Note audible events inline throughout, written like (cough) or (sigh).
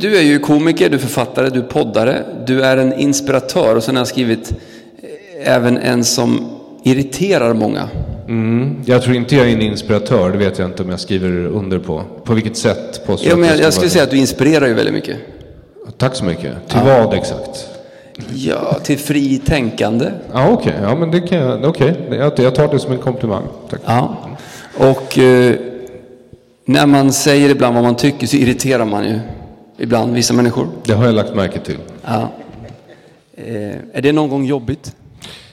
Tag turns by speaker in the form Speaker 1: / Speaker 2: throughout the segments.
Speaker 1: du är ju komiker, du är författare, du är poddare, du är en inspiratör och sen har jag skrivit eh, även en som irriterar många.
Speaker 2: Mm. Jag tror inte jag är en inspiratör, det vet jag inte om jag skriver under på. På vilket sätt påstår
Speaker 1: Ja, men jag, jag skulle säga att du inspirerar ju väldigt mycket.
Speaker 2: Tack så mycket. Till vad exakt?
Speaker 1: Ja, till fri tänkande.
Speaker 2: Ja, okej. Ja, men det kan jag... Okej. Jag, jag tar det som en komplimang. Tack.
Speaker 1: Ja. Och eh, när man säger ibland vad man tycker så irriterar man ju ibland vissa människor.
Speaker 2: Det har jag lagt märke till.
Speaker 1: Ja. Eh, är det någon gång jobbigt?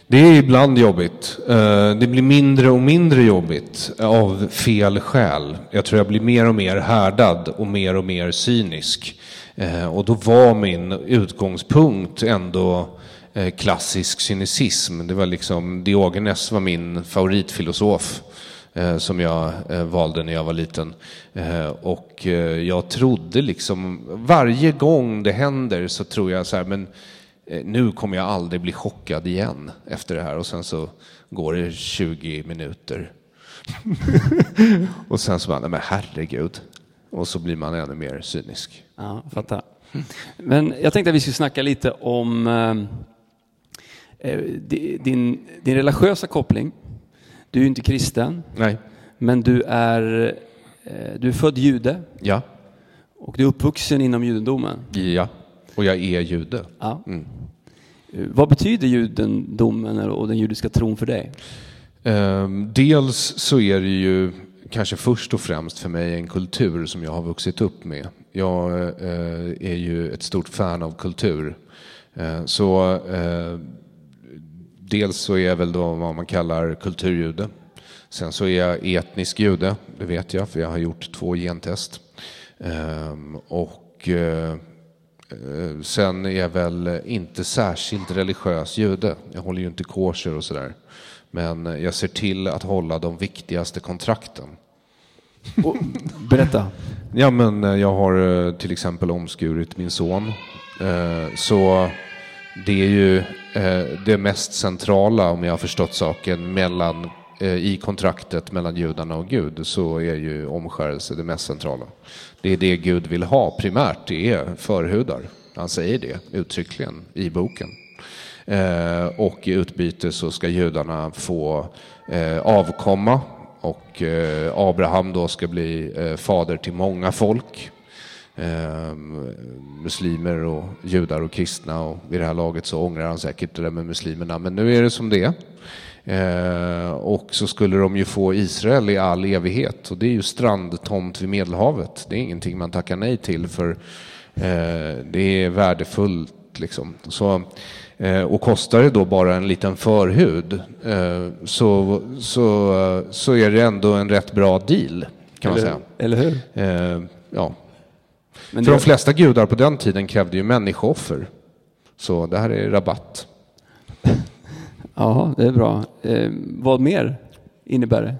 Speaker 2: Det är ibland jobbigt. Eh, Det blir mindre och mindre jobbigt av fel skäl. Jag tror jag blir mer och mer härdad och mer och mer cynisk. Eh, Och då var min utgångspunkt ändå eh, klassisk cynicism. Det var liksom, Diogenes var min favoritfilosof Eh, som jag eh, valde när jag var liten. Eh, och jag trodde liksom, varje gång det händer så tror jag så här, men nu kommer jag aldrig bli chockad igen efter det här. Och sen så går det 20 minuter. (laughs) och sen så bara, nej men herregud. Och så blir man ännu mer cynisk.
Speaker 1: Ja, fattar. Men jag tänkte att vi skulle snacka lite om eh, din, din religiösa koppling. Du är inte kristen,
Speaker 2: Nej.
Speaker 1: men du är, eh, du är född jude
Speaker 2: Ja.
Speaker 1: och du är uppvuxen inom judendomen.
Speaker 2: Ja. Och jag är jude.
Speaker 1: Ja. Eh, Vad betyder judendomen och den judiska tron för dig?
Speaker 2: Ehm, dels så är det ju kanske först och främst för mig en kultur som jag har vuxit upp med. Jag eh, är ju ett stort fan av kultur. Så dels så är jag väl då vad man kallar kulturjude. Sen så är jag etnisk jude, det vet jag för jag har gjort två gentest. Ehm, och eh, Sen är jag väl inte särskilt religiös jude. Jag håller ju inte kosher och sådär. Men jag ser till att hålla de viktigaste kontrakten.
Speaker 1: Och, berätta.
Speaker 2: Ja, men eh, jag har eh, till exempel omskurit min son. Så det är ju Eh, det mest centrala, om jag har förstått saken, mellan, eh, i kontraktet mellan judarna och Gud, så är ju omskärelse det mest centrala. Det är det Gud vill ha primärt, det är förhudar. Han säger det uttryckligen i boken. Eh, och i utbyte så ska judarna få avkomma och Abraham då ska bli fader till många folk. Eh, muslimer och judar och kristna och vid det här laget så ångrar han säkert det där med muslimerna men nu är det som det är. Eh, och så skulle de ju få Israel i all evighet och det är ju strandtomt vid Medelhavet. Det är ingenting man tackar nej till för eh, det är värdefullt liksom. Så, eh, och kostar det då bara en liten förhud eh, så, så, så är det ändå en rätt bra deal kan man
Speaker 1: eller,
Speaker 2: säga.
Speaker 1: eller hur?
Speaker 2: Eh, ja.
Speaker 1: Men
Speaker 2: För
Speaker 1: det-
Speaker 2: de flesta gudar på den tiden krävde ju människooffer. Så det här är rabatt. (laughs)
Speaker 1: Ja, det är bra. Eh, vad mer innebär det?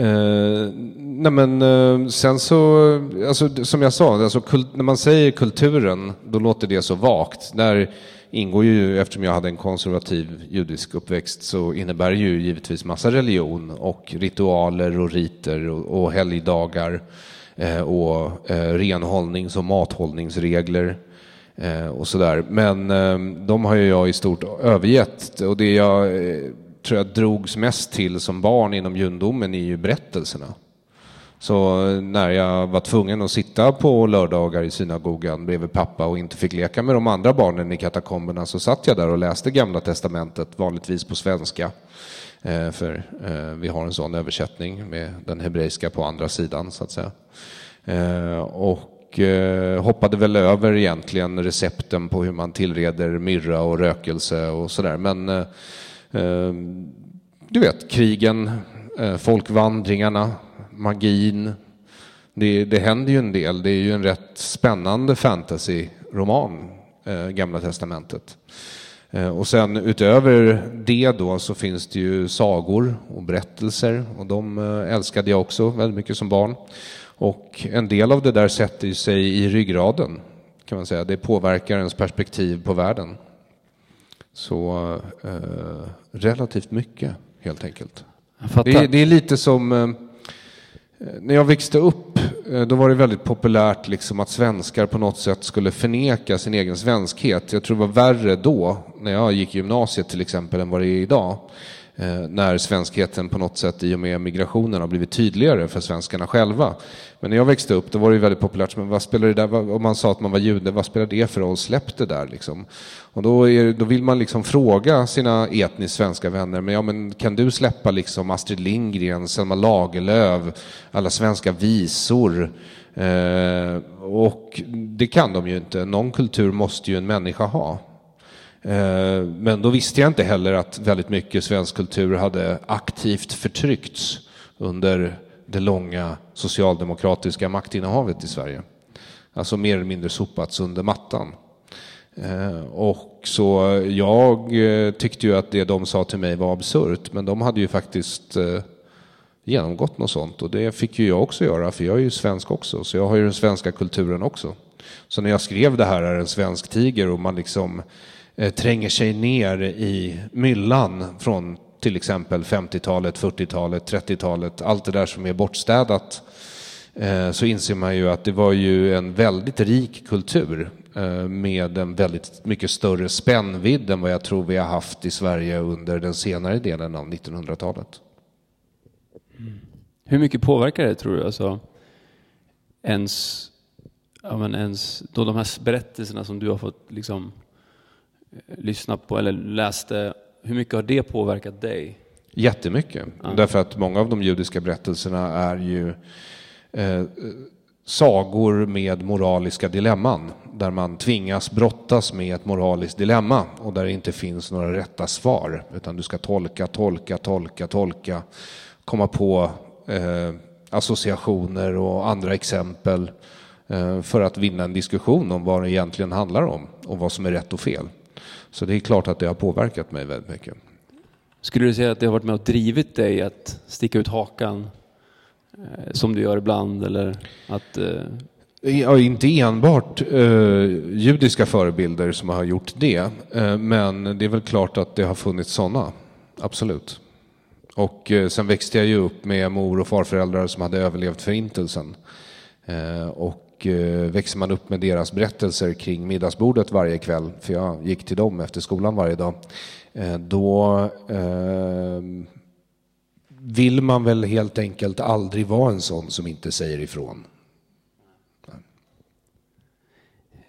Speaker 2: Eh, nej men eh, sen så, alltså, som jag sa, alltså, när man säger kulturen, då låter det så vagt. Där ingår ju, eftersom jag hade en konservativ judisk uppväxt, så innebär det ju givetvis massa religion och ritualer och riter och, och helgdagar Eh, och eh, renhållnings och mathållningsregler. Eh, och sådär. Men eh, de har ju jag i stort övergett. Och det jag eh, tror jag drogs mest till som barn inom judendomen är ju berättelserna. Så eh, när jag var tvungen att sitta på lördagar i synagogan bredvid pappa och inte fick leka med de andra barnen i katakomberna så satt jag där och läste Gamla Testamentet, vanligtvis på svenska. Eh, för eh, vi har en sån översättning med den hebreiska på andra sidan så att säga. Eh, och hoppade väl över egentligen recepten på hur man tillreder myrra och rökelse och sådär. Men du vet, krigen, folkvandringarna, magin. Det, det händer ju en del. Det är ju en rätt spännande fantasy-roman, Gamla Testamentet. Eh, Och sen utöver det då så finns det ju sagor och berättelser och de eh, älskade jag också väldigt mycket som barn. Och en del av det där sätter sig i ryggraden kan man säga. Det påverkar ens perspektiv på världen. Så eh, relativt mycket helt enkelt. Det är, det är lite som... Eh, när jag växte upp eh, då var det väldigt populärt liksom att svenskar på något sätt skulle förneka sin egen svenskhet. Jag tror det var värre då, när jag gick i gymnasiet till exempel, än vad det är idag. Eh, när svenskheten på något sätt i och med migrationen har blivit tydligare för svenskarna själva. Men när jag växte upp då var det väldigt populärt, men vad spelar det där, om man sa att man var jude, vad spelar det för roll? Släpp det där liksom. Och då, är, då vill man liksom fråga sina etniskt svenska vänner, men, ja, men kan du släppa liksom Astrid Lindgren, Selma Lagerlöf, alla svenska visor? Eh, och det kan de ju inte. Någon kultur måste ju en människa ha. Eh, men då visste jag inte heller att väldigt mycket svensk kultur hade aktivt förtryckts under det långa socialdemokratiska maktinnehavet i Sverige. Alltså mer eller mindre sopats under mattan. Eh, och så jag eh, tyckte ju att det de sa till mig var absurt, men de hade ju faktiskt genomgått något sånt och det fick ju jag också göra, för jag är ju svensk också, så jag har ju den svenska kulturen också. Så när jag skrev det här är en svensk tiger och man liksom Eh, Eh, tränger sig ner i myllan från till exempel 50-talet, 40-talet, 30-talet, allt det där som är bortstädat, eh, så inser man ju att det var ju en väldigt rik kultur eh, med en väldigt mycket större spännvidd än vad jag tror vi har haft i Sverige under den senare delen av 1900-talet.
Speaker 1: Mm. Hur mycket påverkar det tror du? Alltså, ens, ja, men ens, då de här berättelserna som du har fått liksom lyssnat på eller läste, hur mycket har det påverkat dig?
Speaker 2: Jättemycket, ja. därför att många av de judiska berättelserna är ju eh, sagor med moraliska dilemman, där man tvingas brottas med ett moraliskt dilemma och där det inte finns några rätta svar, utan du ska tolka, tolka, tolka, tolka, komma på eh, associationer och andra exempel eh, för att vinna en diskussion om vad det egentligen handlar om och vad som är rätt och fel. Så det är klart att det har påverkat mig väldigt mycket.
Speaker 1: Skulle du säga att det har varit med och drivit dig att sticka ut hakan eh, som du gör ibland eller att
Speaker 2: eh... Ja, inte enbart eh, judiska förebilder som har gjort det, eh, men det är väl klart att det har funnits sådana, absolut. Och eh, sen växte jag ju upp med mor och farföräldrar som hade överlevt förintelsen. Eh, och Eh, växer man upp med deras berättelser kring middagsbordet varje kväll, för jag gick till dem efter skolan varje dag, eh, då eh, vill man väl helt enkelt aldrig vara en sån som inte säger ifrån.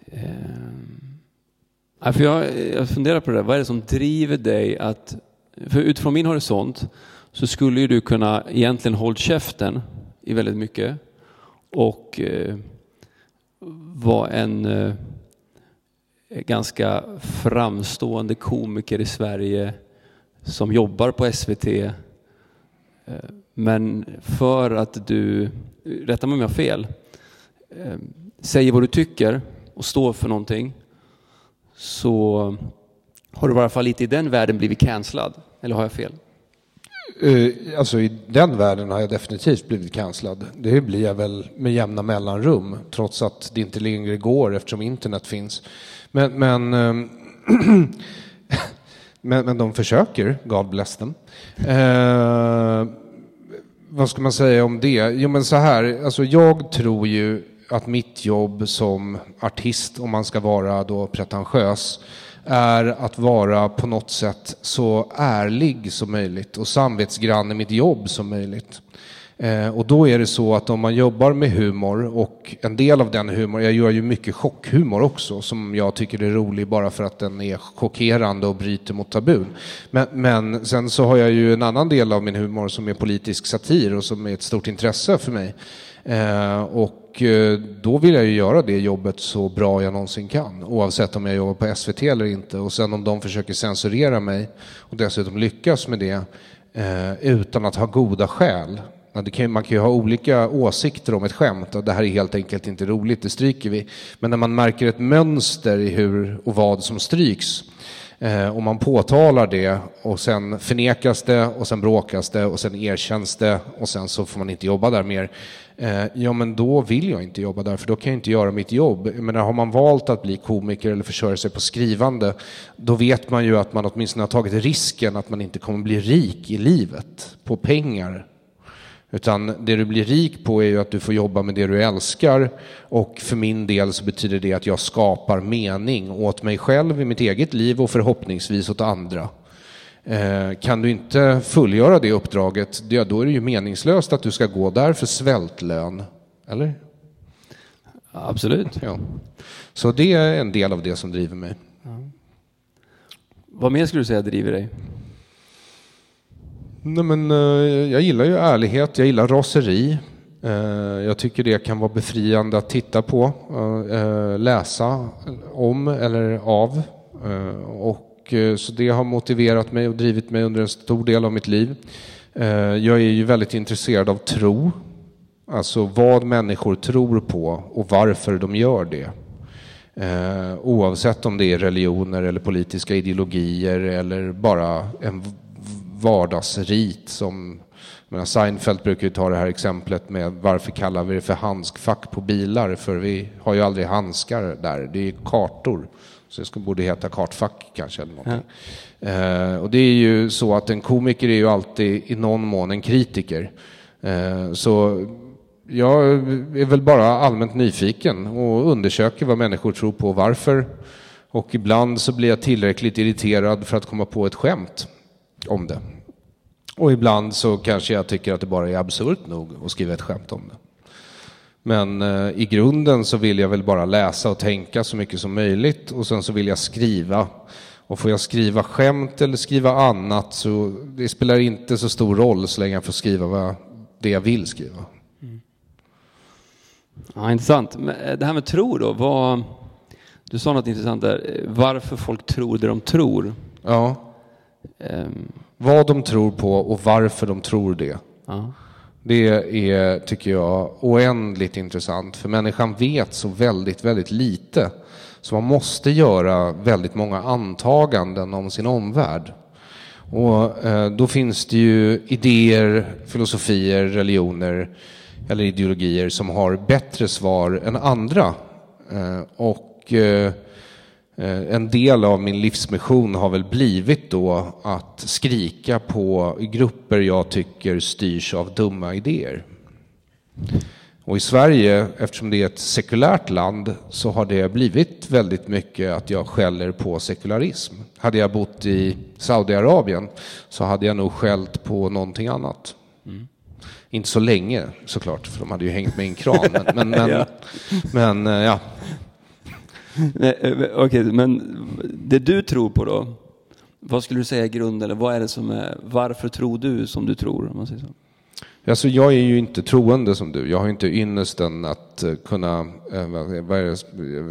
Speaker 1: Eh, ja, för jag, jag funderar på det där. vad är det som driver dig att, för utifrån min horisont så skulle ju du kunna egentligen hålla käften i väldigt mycket och eh, var en eh, ganska framstående komiker i Sverige som jobbar på SVT. Eh, men för att du, rätta mig om jag har fel, eh, säger vad du tycker och står för någonting så har du i alla fall lite i den världen blivit cancellad. Eller har jag fel?
Speaker 2: Eh, alltså i den världen har jag definitivt blivit cancellad. Det blir jag väl med jämna mellanrum, trots att det inte längre går eftersom internet finns. Men, men, eh, (clears throat) men, men, de försöker, God bless them. Eh, vad ska man säga om det? Jo men så här, alltså jag tror ju att mitt jobb som artist, om man ska vara då pretentiös, är att vara på något sätt så ärlig som möjligt och samvetsgrann i mitt jobb som möjligt. Eh, och då är det så att om man jobbar med humor och en del av den humor, jag gör ju mycket chockhumor också som jag tycker är rolig bara för att den är chockerande och bryter mot tabun. Men, men sen så har jag ju en annan del av min humor som är politisk satir och som är ett stort intresse för mig. Eh, och Eh, då vill jag ju göra det jobbet så bra jag någonsin kan, oavsett om jag jobbar på SVT eller inte. Och sen om de försöker censurera mig och dessutom lyckas med det eh, utan att ha goda skäl. Kan, man kan ju ha olika åsikter om ett skämt, och det här är helt enkelt inte roligt, det stryker vi. Men när man märker ett mönster i hur och vad som stryks eh, och man påtalar det och sen förnekas det och sen bråkas det och sen erkänns det och sen så får man inte jobba där mer. Eh, ja, men då vill jag inte jobba där för då kan jag inte göra mitt jobb. Men har man valt att bli komiker eller försörja sig på skrivande, då vet man ju att man åtminstone har tagit risken att man inte kommer bli rik i livet på pengar. Utan det du blir rik på är ju att du får jobba med det du älskar och för min del så betyder det att jag skapar mening åt mig själv i mitt eget liv och förhoppningsvis åt andra. Eh, kan du inte fullgöra det uppdraget, ja, då är det ju meningslöst att du ska gå där för svältlön. Eller?
Speaker 1: Absolut.
Speaker 2: Ja. Så det är en del av det som driver mig.
Speaker 1: Vad mer skulle du säga driver dig?
Speaker 2: Nej, men, eh, jag gillar ju ärlighet, jag gillar raseri. Eh, jag tycker det kan vara befriande att titta på, läsa om eller av. Och, Eh, så det har motiverat mig och drivit mig under en stor del av mitt liv. Eh, jag är ju väldigt intresserad av tro. Alltså vad människor tror på och varför de gör det. Eh, oavsett om det är religioner eller politiska ideologier eller bara en vardagsrit som menar, Seinfeld brukar ju ta det här exemplet med varför kallar vi det för handskfack på bilar? För vi har ju aldrig handskar där, det är kartor. Så det borde heta kartfack kanske. Eller någonting. Ja. Eh, och det är ju så att en komiker är ju alltid i någon mån en kritiker. Eh, så jag är väl bara allmänt nyfiken och undersöker vad människor tror på och varför. Och ibland så blir jag tillräckligt irriterad för att komma på ett skämt om det. Och ibland så kanske jag tycker att det bara är absurt nog att skriva ett skämt om det. Men eh, i grunden så vill jag väl bara läsa och tänka så mycket som möjligt och sen så vill jag skriva. Och får jag skriva skämt eller skriva annat så det spelar inte så stor roll så länge jag får skriva vad, det jag vill skriva. Mm.
Speaker 1: Ja, intressant. Men eh, det här med tro då, vad, du sa något intressant där, varför folk tror det de tror.
Speaker 2: Ja. Um, vad de tror på och varför de tror det. Ja. Det är, tycker jag, oändligt intressant. För människan vet så väldigt, väldigt lite. Så man måste göra väldigt många antaganden om sin omvärld. Och eh, då finns det ju idéer, filosofier, religioner eller ideologier som har bättre svar än andra. Eh, och eh, en del av min livsmission har väl blivit då att skrika på grupper jag tycker styrs av dumma idéer. Och i Sverige, eftersom det är ett sekulärt land, så har det blivit väldigt mycket att jag skäller på sekularism. Hade jag bott i Saudiarabien så hade jag nog skällt på någonting annat. Mm. Inte så länge såklart, för de hade ju hängt med en kran. Men, men, (laughs) men, ja. men eh, ja,
Speaker 1: Eh, (laughs) Eh, okej, okay, men det du tror på då? Vad skulle du säga är grunden? Eller vad är det som är, varför tror du som du tror? Om man säger så?
Speaker 2: Alltså jag är ju inte troende som du. Jag har inte ynnesten att eh, kunna eh, jag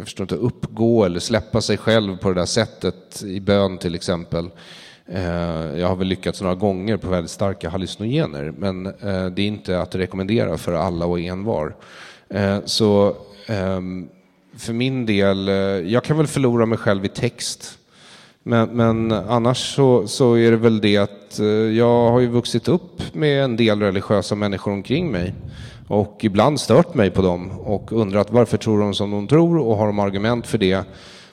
Speaker 2: förstår inte, uppgå eller släppa sig själv på det där sättet i bön till exempel. Jag har väl lyckats några gånger på väldigt starka hallucinogener men det är inte att rekommendera för alla och envar. Så ehm, för min del, eh, jag kan väl förlora mig själv i text. Men, men, annars så, så är det väl det att eh, jag har ju vuxit upp med en del religiösa människor omkring mig. Och ibland stört mig på dem och undrat varför tror de som de tror och har de argument för det.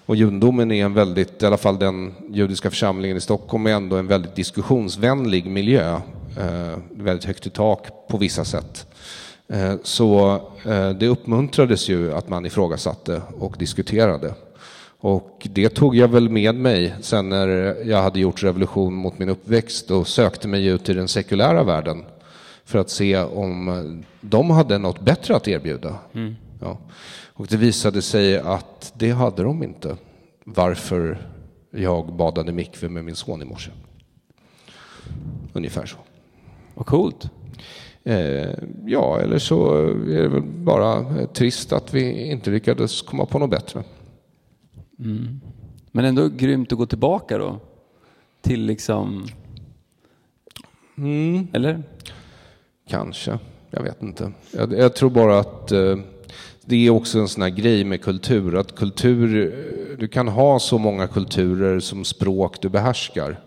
Speaker 2: Och judendomen är en väldigt, i alla fall den judiska församlingen i Stockholm är ändå en väldigt diskussionsvänlig miljö. Eh, väldigt högt i tak på vissa sätt. Eh, så eh, det uppmuntrades ju att man ifrågasatte och diskuterade. Och det tog jag väl med mig sen när jag hade gjort revolution mot min uppväxt och sökte mig ut i den sekulära världen för att se om de hade något bättre att erbjuda. Mm. Ja. Och det visade sig att det hade de inte. Varför jag badade mikve med min son i morse. Ungefär så.
Speaker 1: Vad coolt.
Speaker 2: Eh, ja, eller så är det väl bara trist att vi inte lyckades komma på något bättre.
Speaker 1: Mm. Men ändå grymt att gå tillbaka då? Till liksom... Mm. Eller?
Speaker 2: Kanske. Jag vet inte. Jag, jag tror bara att eh, det är också en sån här grej med kultur. Att kultur, du kan ha så många kulturer som språk du behärskar.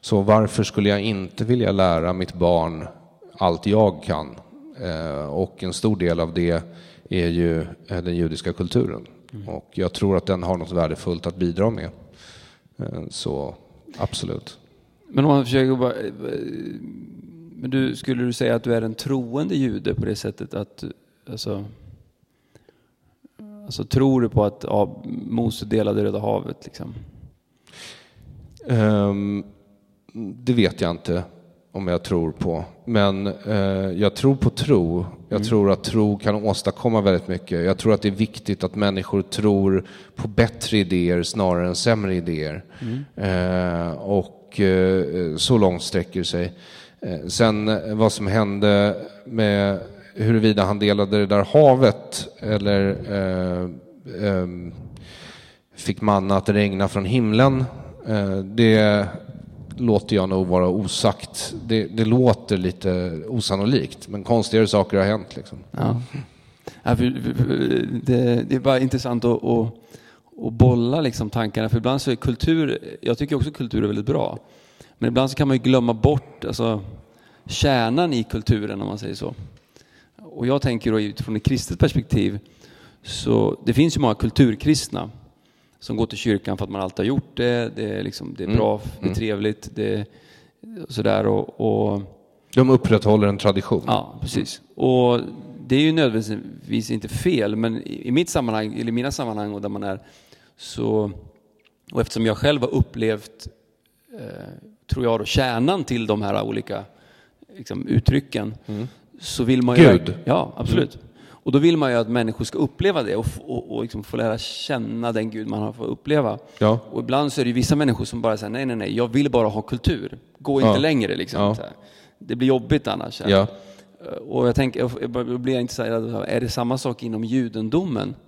Speaker 2: Så varför skulle jag inte vilja lära mitt barn allt jag kan. Eh, och en stor del av det är ju eh, den judiska kulturen. Mm. Och jag tror att den har något värdefullt att bidra med. Eh, så absolut.
Speaker 1: Men om man försöker bara Men du, skulle du säga att du är en troende jude på det sättet att, alltså, alltså tror du på att ja, Mose delade Röda havet liksom?
Speaker 2: Um, det vet jag inte om jag tror på. Men eh, jag tror på tro. Jag mm. tror att tro kan åstadkomma väldigt mycket. Jag tror att det är viktigt att människor tror på bättre idéer snarare än sämre idéer. Mm. Eh, och eh, så långt sträcker sig. Eh, sen eh, vad som hände med huruvida han delade det där havet eller eh, fick manna att regna från himlen. det låter jag nog vara osagt. Det, det, låter lite osannolikt, men konstigare saker har hänt. Liksom.
Speaker 1: Ja. Ja, för, för, för, det, det, är bara intressant att, att, att bolla liksom tankarna, för ibland så är kultur, jag tycker också kultur är väldigt bra, men ibland så kan man ju glömma bort alltså, kärnan i kulturen om man säger så. Och jag tänker då utifrån ett kristet perspektiv, så det finns ju många kulturkristna som går till kyrkan för att man alltid har gjort det. Det är, liksom, det är bra, mm. det är mm. trevligt, det är sådär. Och, och,
Speaker 2: De upprätthåller en tradition.
Speaker 1: Ja, precis. Och det är ju nödvändigtvis inte fel, men i mitt sammanhang, eller i mina sammanhang och där man är, så, och eftersom jag själv har upplevt, eh, tror jag, då, kärnan till de här olika liksom, uttrycken, mm. så vill man
Speaker 2: ju... Gud?
Speaker 1: Ja, absolut. Mm. Och då vill man ju att människor ska uppleva det och, och, och liksom få lära känna den Gud man har fått uppleva. Ja. Och ibland så är det ju vissa människor som bara säger nej, nej, nej, jag vill bara ha kultur. Gå inte ja. längre liksom. Ja. Det blir jobbigt annars. Ja. Och jag tänker, jag blir intresserad, är det samma sak inom judendomen eh,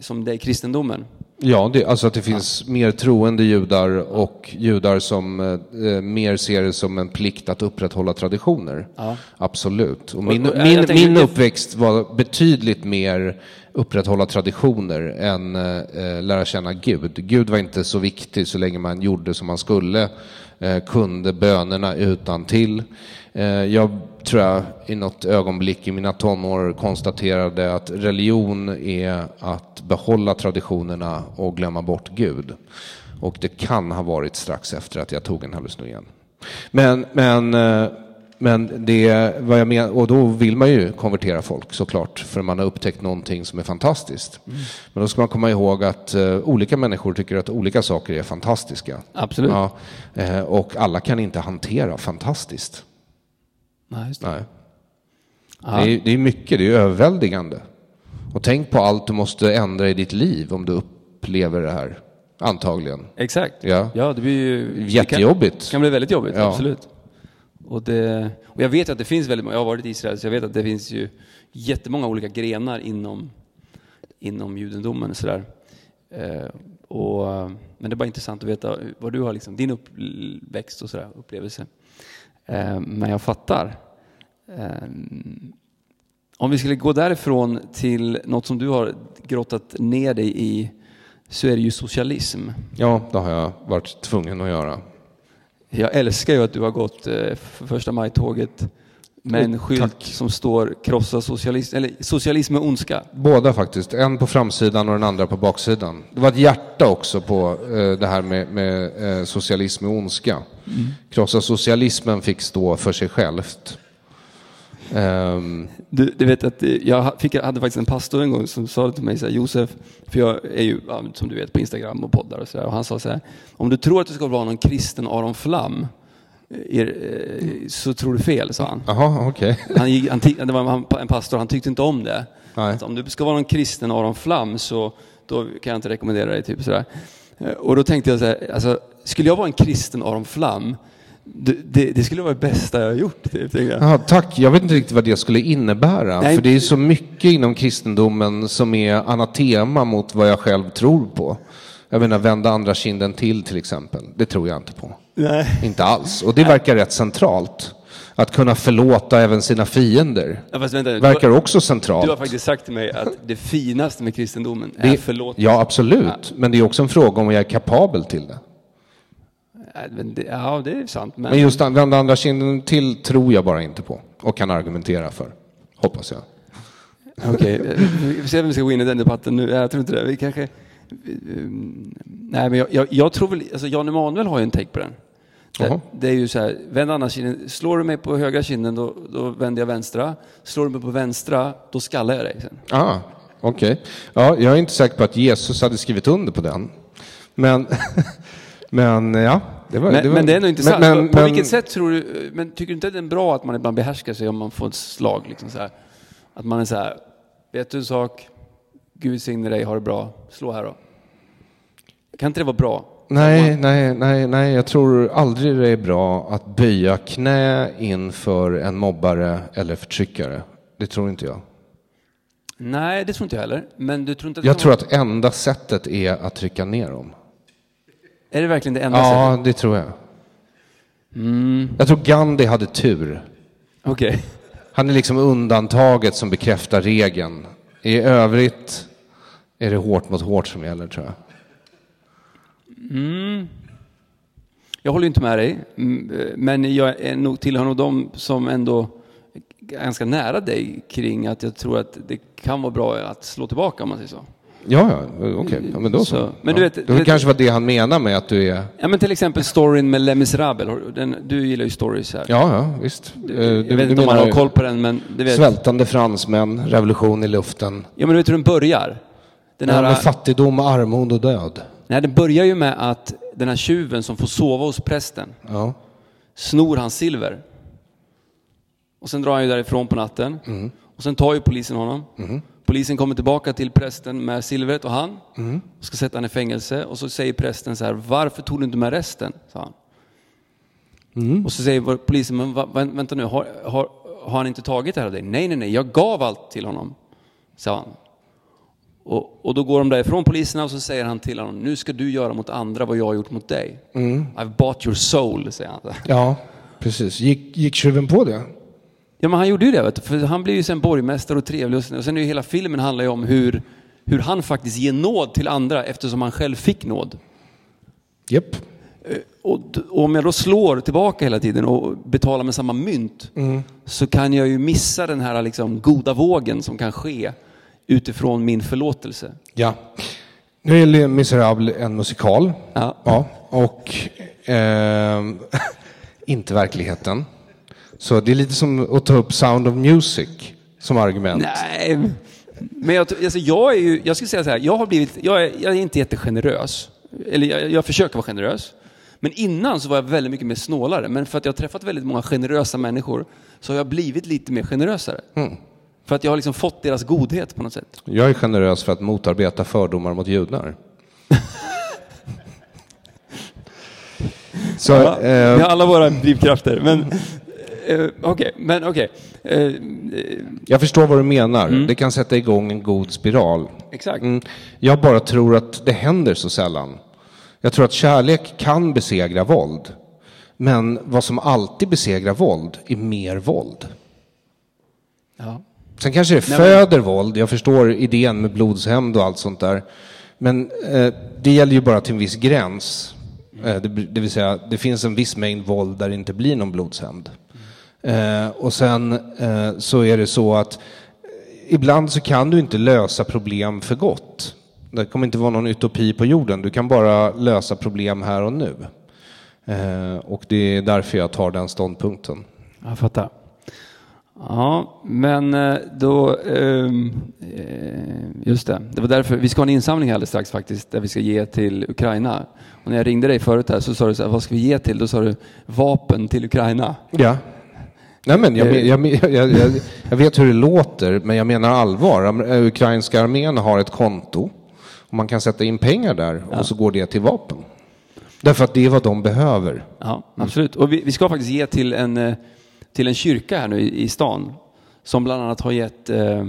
Speaker 1: som det är i kristendomen?
Speaker 2: Ja, det, alltså att det finns ja. mer troende judar och judar som eh, mer ser det som en plikt att upprätthålla traditioner. Ja. Absolut. Och min, och, och, min, min uppväxt var betydligt mer upprätthålla traditioner än eh, eh, lära känna Gud. Gud var inte så viktig så länge man gjorde som man skulle, eh, kunde bönerna utan till. Eh, jag tror jag i något ögonblick i mina tonår konstaterade att religion är att behålla traditionerna och glömma bort Gud. Och det kan ha varit strax efter att jag tog en hallucinogen. Men, men, eh, men det vad jag menar, och då vill man ju konvertera folk såklart, för man har upptäckt någonting som är fantastiskt. Mm. Men då ska man komma ihåg att uh, olika människor tycker att olika saker är fantastiska.
Speaker 1: Absolut. Ja,
Speaker 2: uh, och alla kan inte hantera fantastiskt.
Speaker 1: Nej, just det. Nej.
Speaker 2: Det, är, det är mycket, det är överväldigande. Och tänk på allt du måste ändra i ditt liv om du upplever det här. Antagligen.
Speaker 1: Exakt.
Speaker 2: Ja,
Speaker 1: ja det blir ju...
Speaker 2: Jättejobbigt.
Speaker 1: Det kan, kan bli väldigt jobbigt, ja. absolut. Och, det, och jag vet att det finns väldigt många, jag har varit i Israel, så jag vet att det finns ju jättemånga olika grenar inom, inom judendomen och sådär. Eh, och, men det är bara intressant att veta vad du har, liksom, din uppväxt och sådär, upplevelse. Eh, men jag fattar. Eh, om vi skulle gå därifrån till något som du har grottat ner dig i så är det ju socialism.
Speaker 2: Ja, det har jag varit tvungen att göra.
Speaker 1: Jag älskar ju att du har gått eh, första maj-tåget med en skylt Tack. som står krossa socialism, eller socialism med ondska.
Speaker 2: Båda faktiskt, en på framsidan och den andra på baksidan. Det var ett hjärta också på eh, det här med, med eh, socialism med ondska. Mm. Krossa socialismen fick stå för sig självt.
Speaker 1: Um. Du, du, vet att jag fick, hade faktiskt en pastor en gång som sa till mig så här, Josef, för jag är ju som du vet på Instagram och poddar och så där, och han sa så här, om du tror att du ska vara någon kristen Aron Flam, er, eh, så tror du fel, sa han.
Speaker 2: Aha, okay. (laughs)
Speaker 1: han, han det var en pastor, han tyckte inte om det. Alltså, om du ska vara någon kristen Aron Flam så då kan jag inte rekommendera dig. Typ sådär. Eh, och då tänkte jag så här, alltså, skulle jag vara en kristen Aron Flam, det, det, det, skulle vara det bästa jag har gjort. Typ,
Speaker 2: jag. Aha, tack, jag vet inte riktigt vad det skulle innebära. Nej. För det är så mycket inom kristendomen som är anatema mot vad jag själv tror på. Jag menar vända andra kinden till till exempel. Det tror jag inte på. Nej. Inte alls. Och det verkar rätt centralt. Att kunna förlåta även sina fiender. Ja, vänta, verkar har, också centralt.
Speaker 1: Du har faktiskt sagt till mig att det finaste med kristendomen är det, förlåtelse.
Speaker 2: Ja, absolut. Ja. Men det är också en fråga om jag är kapabel till det.
Speaker 1: Ja, det är sant.
Speaker 2: Men, men just vända andra kinden till tror jag bara inte på. Och kan argumentera för. Hoppas jag.
Speaker 1: Okej, okay. vi får se om vi ska gå in i den debatten nu. Jag tror inte det. Vi kanske... Nej, men jag, jag, jag tror väl... Alltså Jan Emanuel har ju en take på den. Det,
Speaker 2: Jaha.
Speaker 1: det är ju så här, vänd andra kinden. Slår du mig på högra kinden, då, då vänder jag vänstra. Slår du mig på vänstra, då skallar jag dig sen.
Speaker 2: Ah, okej. Ja, jag är inte säker på att Jesus hade skrivit under på den. Men, (laughs) men ja. Det var,
Speaker 1: Men,
Speaker 2: det var,
Speaker 1: men det är nog intressant.
Speaker 2: Men,
Speaker 1: på
Speaker 2: men,
Speaker 1: vilket sätt tror du, men tycker du inte att det är bra att man ibland behärskar sig om man får ett slag? Liksom så här? Att man är så här, vet du en sak? Gud signe dig, ha det bra. Slå här då. Kan inte det vara bra?
Speaker 2: Nej, nej, nej, nej, jag tror aldrig det är bra att böja knä inför en mobbare eller förtryckare. Det tror inte jag.
Speaker 1: Nej, det tror inte jag heller. Men du tror inte att
Speaker 2: Jag tror att enda sättet är att trycka ner dem.
Speaker 1: Är det verkligen det enda sättet?
Speaker 2: Ja, det tror jag. Jag tror Gandhi hade tur.
Speaker 1: Okej.
Speaker 2: Han är liksom undantaget som bekräftar regeln. I övrigt är det hårt mot hårt som gäller, tror jag.
Speaker 1: Jag håller inte med dig, mm, men jag är nog, tillhör nog de som ändå är ganska nära dig kring att jag tror att det kan vara bra att slå tillbaka om man säger så.
Speaker 2: Ja, ja, okej. Ja, men då så.
Speaker 1: Så, men du
Speaker 2: ja.
Speaker 1: vet-
Speaker 2: det
Speaker 1: du vet-
Speaker 2: kanske var det han menar med att du är...
Speaker 1: Ja men till exempel storyn med Les Misérables, du- du gillar ju stories här.
Speaker 2: Ja, ja, visst. Eh, Du,
Speaker 1: jag vet inte om man har koll på den men du vet.
Speaker 2: Svältande fransmän, revolution i luften.
Speaker 1: Ja men du vet hur den börjar? Den
Speaker 2: Ja,
Speaker 1: här,
Speaker 2: med fattigdom, armod och död.
Speaker 1: nej, den börjar ju med att den här tjuven som får sova hos prästen
Speaker 2: Ja.
Speaker 1: snor hans silver. Och sen drar han ju därifrån på natten. Och sen tar ju polisen honom. Polisen kommer tillbaka till prästen med silvret och han. Och ska sätta han i fängelse. Och så säger prästen så här, varför tog du inte med resten? Sa han. Och så säger polisen, men va, vä- vänta nu, har, har, har han inte tagit det här av dig? Nej, nej, nej, jag gav allt till honom, sa han. Och, och då går de därifrån poliserna och så säger han till honom, nu ska du göra mot andra vad jag har gjort mot dig. I've bought your soul, säger han.
Speaker 2: Ja, precis. Gick, gick tjuven på det?
Speaker 1: Ja, men han gjorde ju det, vet du, för han blev ju sen borgmästare och trevlig. Och sen, och sen är ju hela filmen handlar ju om hur, hur han faktiskt ger nåd till andra eftersom han själv fick nåd.
Speaker 2: Japp.
Speaker 1: Och, d- och om jag då slår tillbaka hela tiden och betalar med samma mynt så kan jag ju missa den här liksom goda vågen som kan ske utifrån min förlåtelse.
Speaker 2: Ja. Nu är Les Misérables en musikal.
Speaker 1: Ja.
Speaker 2: Ja, och ehm, (laughs) inte verkligheten. Så det är lite som att ta upp Sound of Music som argument.
Speaker 1: Nej, men jag, alltså jag är ju, jag skulle säga så här, jag har blivit, jag är, jag är inte jättegenerös. Eller jag, jag försöker vara generös. Men innan så var jag väldigt mycket mer snålare. Men för att jag har träffat väldigt många generösa människor så har jag blivit lite mer generösare. För att jag har liksom fått deras godhet på något sätt.
Speaker 2: Jag är generös för att motarbeta fördomar mot judar. (laughs) Så,
Speaker 1: Ja, vi
Speaker 2: eh,
Speaker 1: har alla våra drivkrafter. Men eh, okej, men okej. Eh, eh,
Speaker 2: jag förstår vad du menar. Det kan sätta igång en god spiral.
Speaker 1: exakt.
Speaker 2: Mm, jag bara tror att det händer så sällan. Jag tror att kärlek kan besegra våld. Men vad som alltid besegrar våld är mer våld.
Speaker 1: Ja.
Speaker 2: Sen kanske det
Speaker 1: Nej, men-
Speaker 2: föder våld. Jag förstår idén med blodshämnd och allt sånt där. Men eh, det gäller ju bara till en viss gräns. Eh, det, det vill säga, det finns en viss mängd våld där det inte blir någon blodshämnd. Eh, och sen eh, så är det så att eh, ibland så kan du inte lösa problem för gott. Det kommer inte vara någon utopi på jorden. Du kan bara lösa problem här och nu. Eh, och det är därför jag tar den ståndpunkten.
Speaker 1: Jag fattar. Ja, men eh, då... ehm, eh, just det. Det var därför vi ska ha en insamling alldeles strax faktiskt, där vi ska ge till Ukraina. Och när jag ringde dig förut här så sa du så här, vad ska vi ge till? Då sa du vapen till Ukraina.
Speaker 2: Ja. Nej, men jag,
Speaker 1: Eh.
Speaker 2: jag, jag, jag, jag, jag vet hur det låter, men jag menar allvar. Eh, Ukrainska armén har ett konto och man kan sätta in pengar där och så går det till vapen. Därför att det är vad de behöver.
Speaker 1: Ja, absolut. Och vi, vi ska faktiskt ge till en, eh, till en kyrka här nu i, i stan. Som bland annat har gett, eh,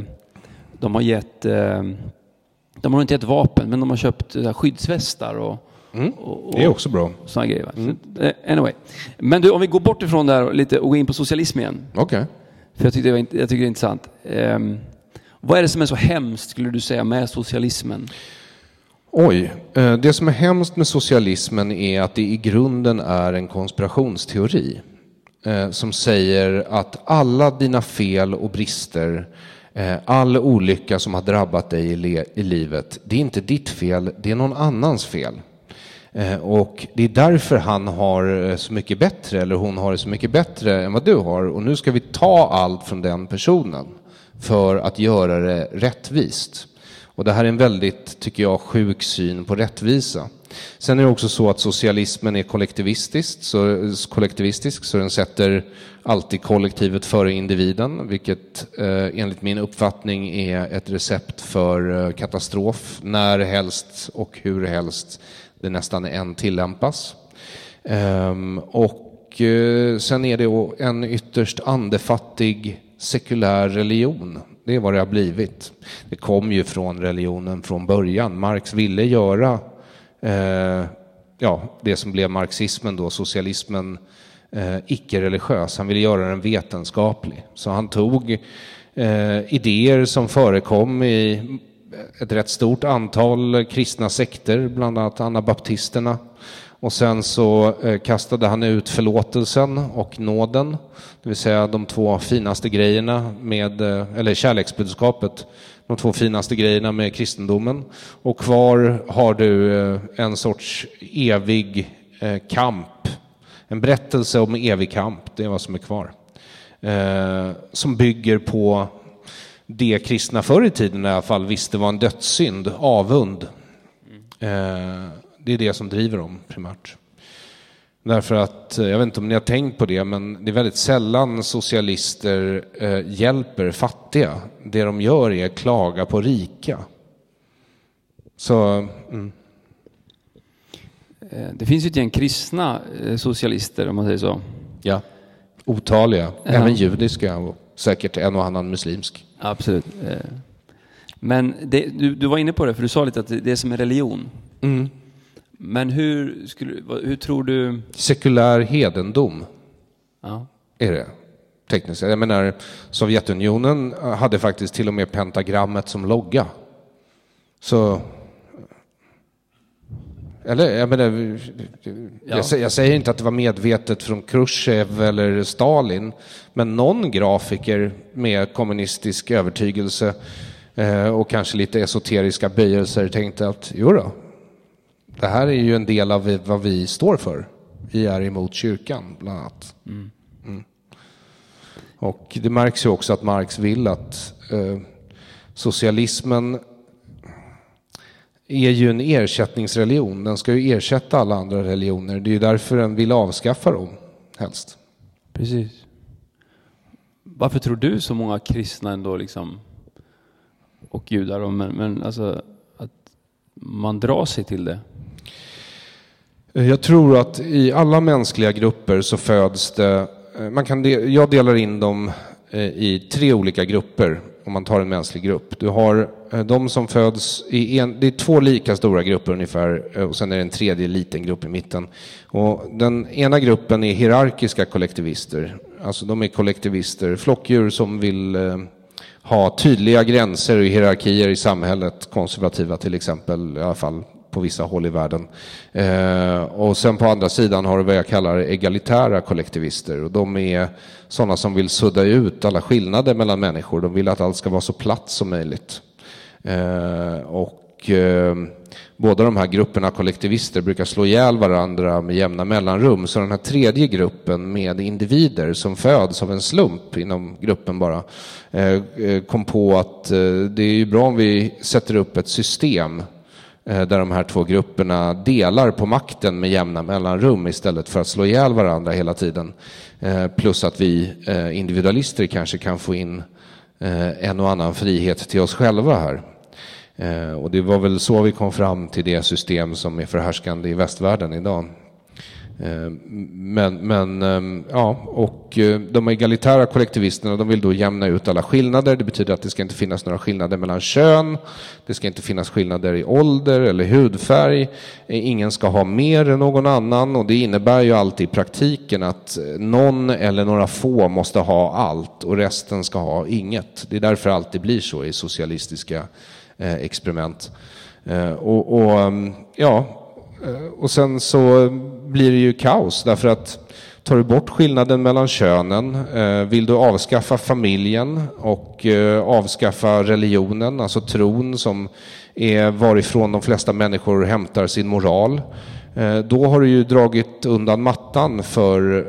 Speaker 1: de har gett, eh, de har inte gett vapen, men de har köpt skyddsvästar och, och, och
Speaker 2: Det är också bra.
Speaker 1: sådana grejer. Så, eh, anyway. Men du, om vi går bort ifrån där och, lite, och går in på socialism igen.
Speaker 2: Okej.
Speaker 1: För jag, tyckte det jag tycker det är intressant. Ehm, vad är det som är så hemskt, skulle du säga, med socialismen?
Speaker 2: Oj, eh, det som är hemskt med socialismen är att det i grunden är en konspirationsteori eh, som säger att alla dina fel och brister, all olycka som har drabbat dig i livet, det är inte ditt fel, det är någon annans fel. Eh, och det är därför han har eh, så mycket bättre, eller hon har det så mycket bättre än vad du har. Och nu ska vi ta allt från den personen för att göra det rättvist. Och det här är en väldigt, tycker jag, sjuk syn på rättvisa. Sen är det också så att socialismen är kollektivistisk, så, kollektivistisk, så den sätter alltid kollektivet före individen, vilket eh, enligt min uppfattning är ett recept för eh, katastrof när helst och hur helst det nästan än tillämpas. Ehm, och eh, sen är det en ytterst andefattig sekulär religion. Det är vad det har blivit. Det kom ju från religionen från början. Marx ville göra eh, ja, det som blev marxismen då, socialismen, eh, icke-religiös. Han ville göra den vetenskaplig. Så han tog eh, idéer som förekom i ett rätt stort antal kristna sekter, bland annat anabaptisterna. Och sen så eh, kastade han ut förlåtelsen och nåden, det vill säga de två finaste grejerna med, eh, eller kärleksbudskapet, de två finaste grejerna med kristendomen. Och kvar har du eh, en sorts evig kamp, en berättelse om evig kamp, det är vad som är kvar. Som bygger på det kristna förr i tiden i alla fall visste var en dödssynd, avund. Mm. Det är det som driver dem primärt. Därför att, jag vet inte om ni har tänkt på det, men det är väldigt sällan socialister eh, hjälper fattiga. Det de gör är att klaga på rika. Så... Mm.
Speaker 1: Eh, det finns ju ett gäng kristna eh, socialister, om man säger så.
Speaker 2: Ja, otaliga. Även judiska säkert en och annan muslimsk.
Speaker 1: Absolut. Men det, du, du, var inne på det, för du sa lite att det är som en religion. Mm. Men hur, skulle, hur tror du...
Speaker 2: Sekulär hedendom ja. är det tekniskt Jag menar, Sovjetunionen hade faktiskt till och med pentagrammet som logga. Så... Eller, jag menar, ja. jag, jag, säger inte att det var medvetet från Khrushchev eller Stalin, men någon grafiker med kommunistisk övertygelse eh, och kanske lite esoteriska böjelser tänkte att jo då, det här är ju en del av vad vi står för. Vi är emot kyrkan, bland annat. Mm. Mm. Och det märks ju också att Marx vill att eh, socialismen är ju en ersättningsreligion. Den ska ju ersätta alla andra religioner. Det är ju därför den vill avskaffa dem, helst.
Speaker 1: Precis. Varför tror du så många kristna ändå liksom, och judar, men, men alltså, att man drar sig till det?
Speaker 2: Jag tror att i alla mänskliga grupper så föds det, eh, man kan jag delar in dem eh, i tre olika grupper om man tar en mänsklig grupp. Du har eh, de som föds i en, det är två lika stora grupper ungefär eh, och sen är det en tredje liten grupp i mitten. Och den ena gruppen är hierarkiska kollektivister. Alltså de är kollektivister, flockdjur som vill eh, ha tydliga gränser och hierarkier i samhället, konservativa till exempel, i alla fall på vissa håll i världen. Eh, och sen på andra sidan har du vad jag kallar egalitära kollektivister. Och de är sådana som vill sudda ut alla skillnader mellan människor. De vill att allt ska vara så platt som möjligt. Eh, och eh, båda de här grupperna kollektivister brukar slå ihjäl varandra med jämna mellanrum. Så den här tredje gruppen med individer som föds av en slump inom gruppen bara eh, eh, kom på att eh, det är ju bra om vi sätter upp ett system Eh, där de här två grupperna delar på makten med jämna mellanrum istället för att slå ihjäl varandra hela tiden. Eh, plus att vi eh, individualister kanske kan få in en och annan frihet till oss själva här. Och det var väl så vi kom fram till det system som är förhärskande i västvärlden idag. Eh, men, men ehm, ja, och eh, de egalitära kollektivisterna de vill då jämna ut alla skillnader. Det betyder att det ska inte finnas några skillnader mellan kön. Det ska inte finnas skillnader i ålder eller hudfärg. Eh, ingen ska ha mer än någon annan och det innebär ju alltid i praktiken att någon eller några få måste ha allt och resten ska ha inget. Det är därför det alltid blir så i socialistiska experiment. Och, och ehm, ja, och sen så blir det ju kaos därför att tar du bort skillnaden mellan könen, eh, vill du avskaffa familjen och eh, avskaffa religionen, alltså tron som är varifrån de flesta människor hämtar sin moral. Eh, då har du ju dragit undan mattan för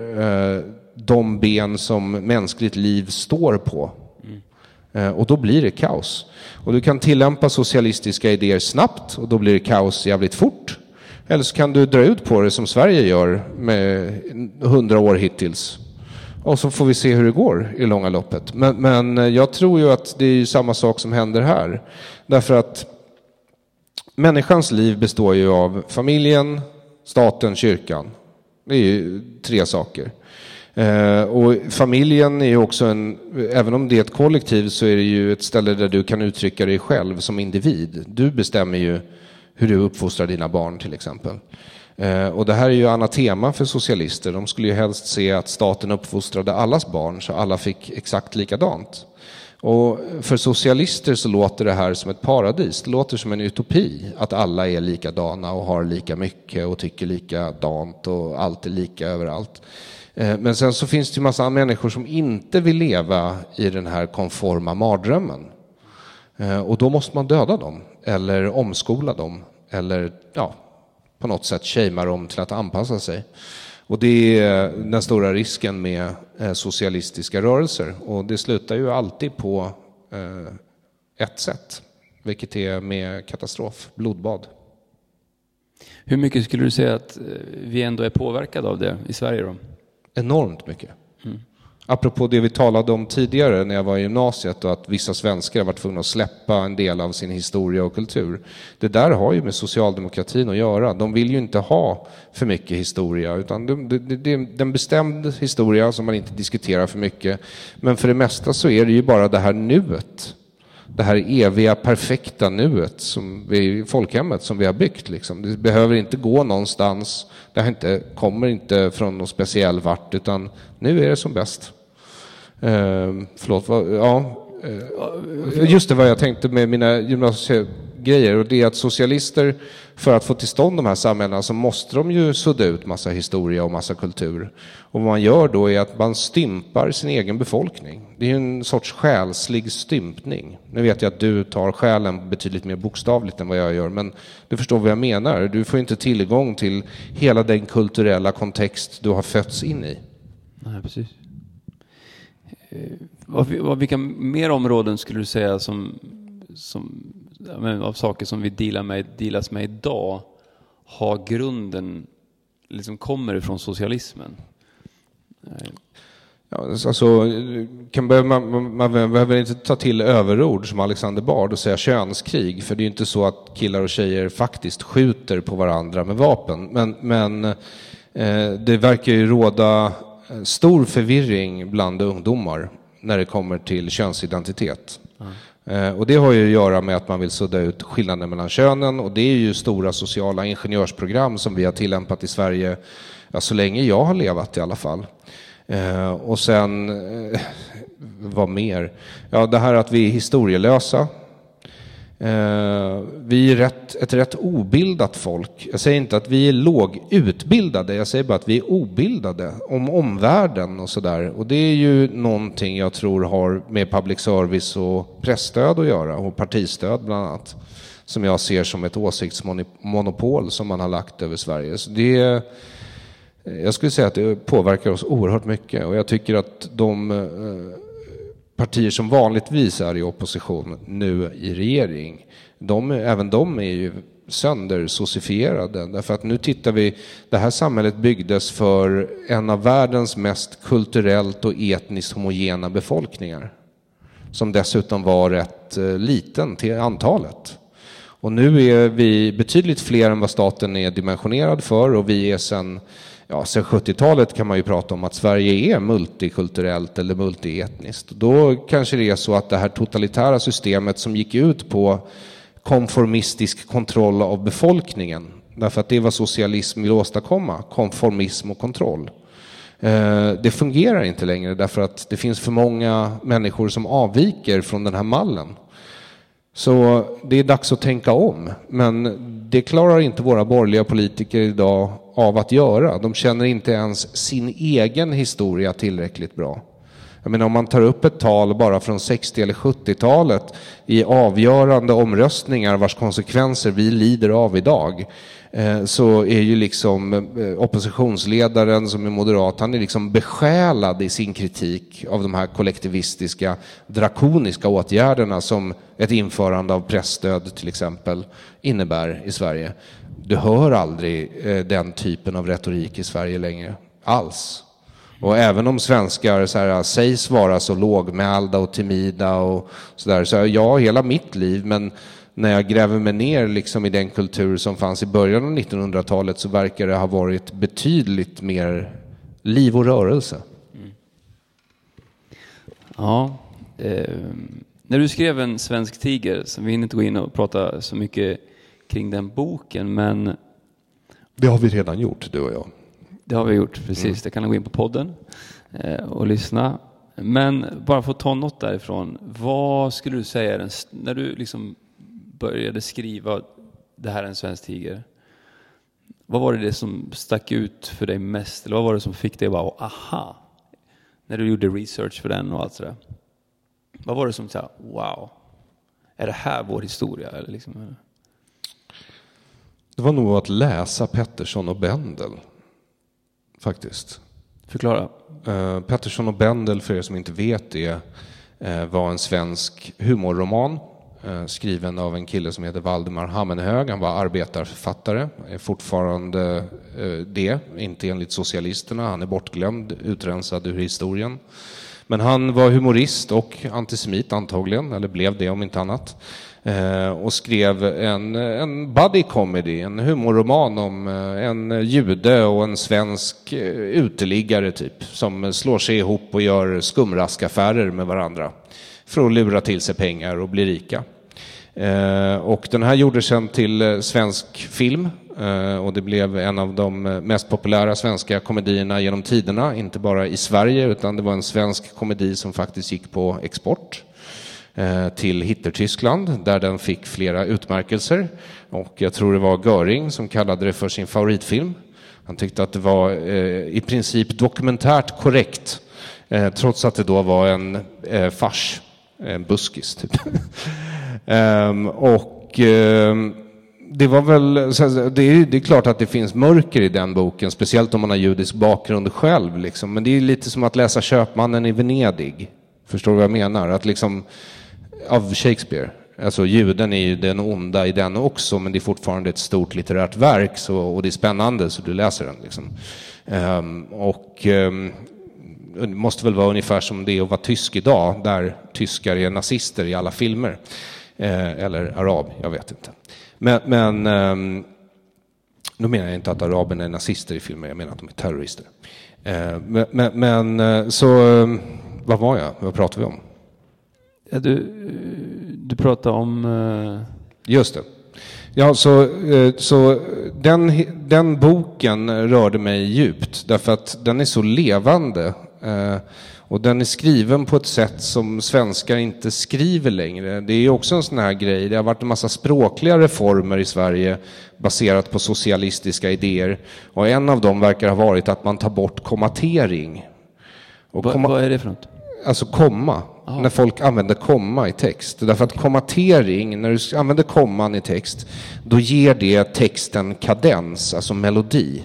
Speaker 2: de ben som mänskligt liv står på. Och då blir det kaos. Och du kan tillämpa socialistiska idéer snabbt och då blir det kaos jävligt fort. Eller så kan du dra ut på det som Sverige gör med hundra år hittills. Och så får vi se hur det går i långa loppet. Men, men eh, jag tror ju att det är samma sak som händer här. Därför att människans liv består ju av familjen, staten, kyrkan. Det är ju tre saker. Eh, och familjen är ju också en, även om det är ett kollektiv så är det ju ett ställe där du kan uttrycka dig själv som individ. Du bestämmer ju hur du uppfostrar dina barn till exempel. Eh, och det här är ju anatema för socialister. De skulle ju helst se att staten uppfostrade allas barn så alla fick exakt likadant. Och för socialister så låter det här som ett paradis. Det låter som en utopi att alla är likadana och har lika mycket och tycker likadant och allt är lika överallt. Eh, men sen så finns det ju massa människor som inte vill leva i den här konforma mardrömmen. Eh, och då måste man döda dem eller omskola dem eller ja, på något sätt shamea dem till att anpassa sig. Och det är den stora risken med eh, socialistiska rörelser. Och det slutar ju alltid på ett sätt, vilket är med katastrof, blodbad.
Speaker 1: Hur mycket skulle du säga att vi ändå är påverkade av det i Sverige då?
Speaker 2: enormt mycket. Mm. Apropå det vi talade om tidigare när jag var i gymnasiet och att vissa svenskar har varit tvungna att släppa en del av sin historia och kultur. Det där har ju med socialdemokratin att göra. De vill ju inte ha för mycket historia utan det, det, det är en bestämd historia som man inte diskuterar för mycket. Men för det mesta så är det ju bara det här nuet det här eviga perfekta nuet som vi, folkhemmet som vi har byggt. Liksom. Det behöver inte gå någonstans. Det inte, kommer inte från någon speciell vart utan nu är det som bäst. Eh, förlåt, vad, ja. Eh, just det vad jag tänkte med mina gymnasie grejer. och det är att socialister för att få till stånd de här samhällena så måste de ju sudda ut massa historia och massa kultur. Och vad man gör då är att man stympar sin egen befolkning. Det är en sorts själslig stympning. Nu vet jag att du tar själen betydligt mer bokstavligt än vad jag gör, men du förstår vad jag menar. Du får inte tillgång till hela den kulturella kontext du har fötts in i.
Speaker 1: Nej, precis. Eh, Vilka mer områden skulle du säga som, som av saker som vi dealar med, dealas med idag har grunden, liksom kommer ifrån socialismen?
Speaker 2: Ja, alltså, kan börja, man, man, behöver inte ta till överord som Alexander Bard och säga könskrig, för det är inte så att killar och tjejer faktiskt skjuter på varandra med vapen. Men, men eh, det verkar ju råda stor förvirring bland ungdomar när det kommer till könsidentitet. Mm. Eh, och det har ju att göra med att man vill sudda ut skillnaden mellan könen och det är ju stora sociala ingenjörsprogram som vi har tillämpat i Sverige ja, så länge jag har levat i alla fall. Eh, och sen, eh, (laughs) vad mer? Ja, det här att vi är historielösa. Eh, vi är rätt, ett rätt obildat folk. Jag säger inte att vi är lågutbildade, jag säger bara att vi är obildade om omvärlden och sådär. Och det är ju någonting jag tror har med public service och pressstöd att göra och partistöd bland annat. Som jag ser som ett åsiktsmonopol som man har lagt över Sverige. Så det eh, jag skulle säga att det påverkar oss oerhört mycket och jag tycker att de eh, partier som vanligtvis är i opposition nu i regering, de, även de är ju söndersocifierade. Därför att nu tittar vi, det här samhället byggdes för en av världens mest kulturellt och etniskt homogena befolkningar. Som dessutom var rätt eh, liten till antalet. Och nu är vi betydligt fler än vad staten är dimensionerad för och vi är sedan ja, sen 70-talet kan man ju prata om att Sverige är multikulturellt eller multietniskt. Då kanske det är så att det här totalitära systemet som gick ut på konformistisk kontroll av befolkningen, därför att det var socialism vill åstadkomma, konformism och kontroll. Eh, det fungerar inte längre därför att det finns för många människor som avviker från den här mallen. Så det är dags att tänka om. Men det klarar inte våra borgerliga politiker idag av att göra. De känner inte ens sin egen historia tillräckligt bra. Jag menar om man tar upp ett tal bara från 60 eller 70-talet i avgörande omröstningar vars konsekvenser vi lider av idag eh, så är ju liksom eh, oppositionsledaren som är moderat, han är liksom besjälad i sin kritik av de här kollektivistiska, drakoniska åtgärderna som ett införande av pressstöd till exempel innebär i Sverige. Du hör aldrig eh, den typen av retorik i Sverige längre, alls. Och även om svenskar så här, sägs vara så lågmälda och timida och sådär, så ja, hela mitt liv, men när jag gräver mig ner liksom i den kultur som fanns i början av 1900-talet så verkar det ha varit betydligt mer liv och rörelse. Mm.
Speaker 1: Ja, eh, när du skrev En svensk tiger, så vi hinner inte gå in och prata så mycket kring den boken, men...
Speaker 2: Det har vi redan gjort, du och jag.
Speaker 1: Det har vi gjort, precis. Mm. Det kan ni gå in på podden eh, och lyssna. Men bara för att ta något därifrån. Vad skulle du säga, när du liksom började skriva Det här är en svensk tiger. Vad var det, som stack ut för dig mest? Eller vad var det som fick dig att bara, aha, när du gjorde research för den och allt sådär. Vad var det som sa, wow, är det här vår historia? Eller liksom,
Speaker 2: det var nog att läsa Pettersson och Bendel faktiskt.
Speaker 1: Förklara.
Speaker 2: Uh, Pettersson och Bendel, för er som inte vet det, uh, var en svensk humorroman uh, skriven av en kille som heter Valdemar Hammenhög. Han var arbetarförfattare, är fortfarande det, inte enligt socialisterna. Han är bortglömd, utrensad ur historien. Men han var humorist och antisemit antagligen, eller blev det om inte annat. Eh, och skrev en, en buddy comedy, en humorroman om eh, en jude och en svensk eh, uteliggare typ, som slår sig ihop och gör skumraskaffärer med varandra för att lura till sig pengar och bli rika. Och den här gjordes sen till svensk film och det blev en av de mest populära svenska komedierna genom tiderna, inte bara i Sverige utan det var en svensk komedi som faktiskt gick på export till till Hitlertyskland där den fick flera utmärkelser. Och jag tror det var Göring som kallade det för sin favoritfilm. Han tyckte att det var eh, i princip dokumentärt korrekt eh, trots att det då var en fars, en buskis. Typ. (laughs) Ehm, och ehm, det var väl, det är, det är klart att det finns mörker i den boken, speciellt om man har judisk bakgrund själv. Liksom. Men det är lite som att läsa Köpmannen i Venedig. Förstår du vad jag menar? Att liksom, av Shakespeare. Alltså juden är ju den onda i den också, men det är fortfarande ett stort litterärt verk så, och det är spännande så du läser den. Liksom. Um, och um, det måste väl vara ungefär som det är att vara tysk idag, där tyskar är nazister i alla filmer. Uh, eller arab, jag vet inte. Men, men ehm, um, då menar jag inte att araberna är nazister i filmer, jag menar att de är terrorister. Uh, men, men, men eh, så, vad var jag? Vad pratade vi om?
Speaker 1: Du, du pratade om... Uh...
Speaker 2: Just det. Ja, så, eh, så den, den boken rörde mig djupt därför att den är så levande. Eh, och den är skriven på ett sätt som svenskar inte skriver längre. Det är också en sån här grej. Det har varit en massa språkliga reformer i Sverige baserat på socialistiska idéer. Och en av dem verkar ha varit att man tar bort kommatering.
Speaker 1: Och komma... Vad är det för något?
Speaker 2: Alltså komma. Ah. När folk använder komma i text. Därför att kommatering, när du använder komman i text, då ger det texten kadens, alltså melodi.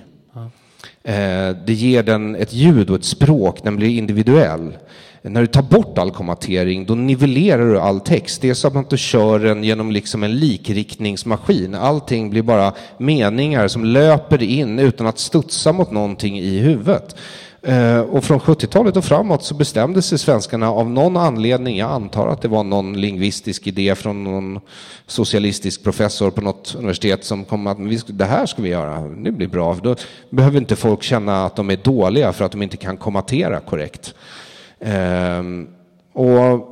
Speaker 2: Eh, det ger den ett ljud och ett språk, den blir individuell. När du tar bort all kommatering, då nivellerar du all text. Det är som att du kör den genom liksom en likriktningsmaskin. Allting blir bara meningar som löper in utan att studsa mot någonting i huvudet. Eh, och från 70-talet och framåt så bestämde sig svenskarna av någon anledning, jag antar att det var någon lingvistisk idé från någon socialistisk professor på något universitet som kom att det här ska vi göra, det blir bra. Då behöver inte folk känna att de är dåliga för att de inte kan kommatera korrekt. Eh, och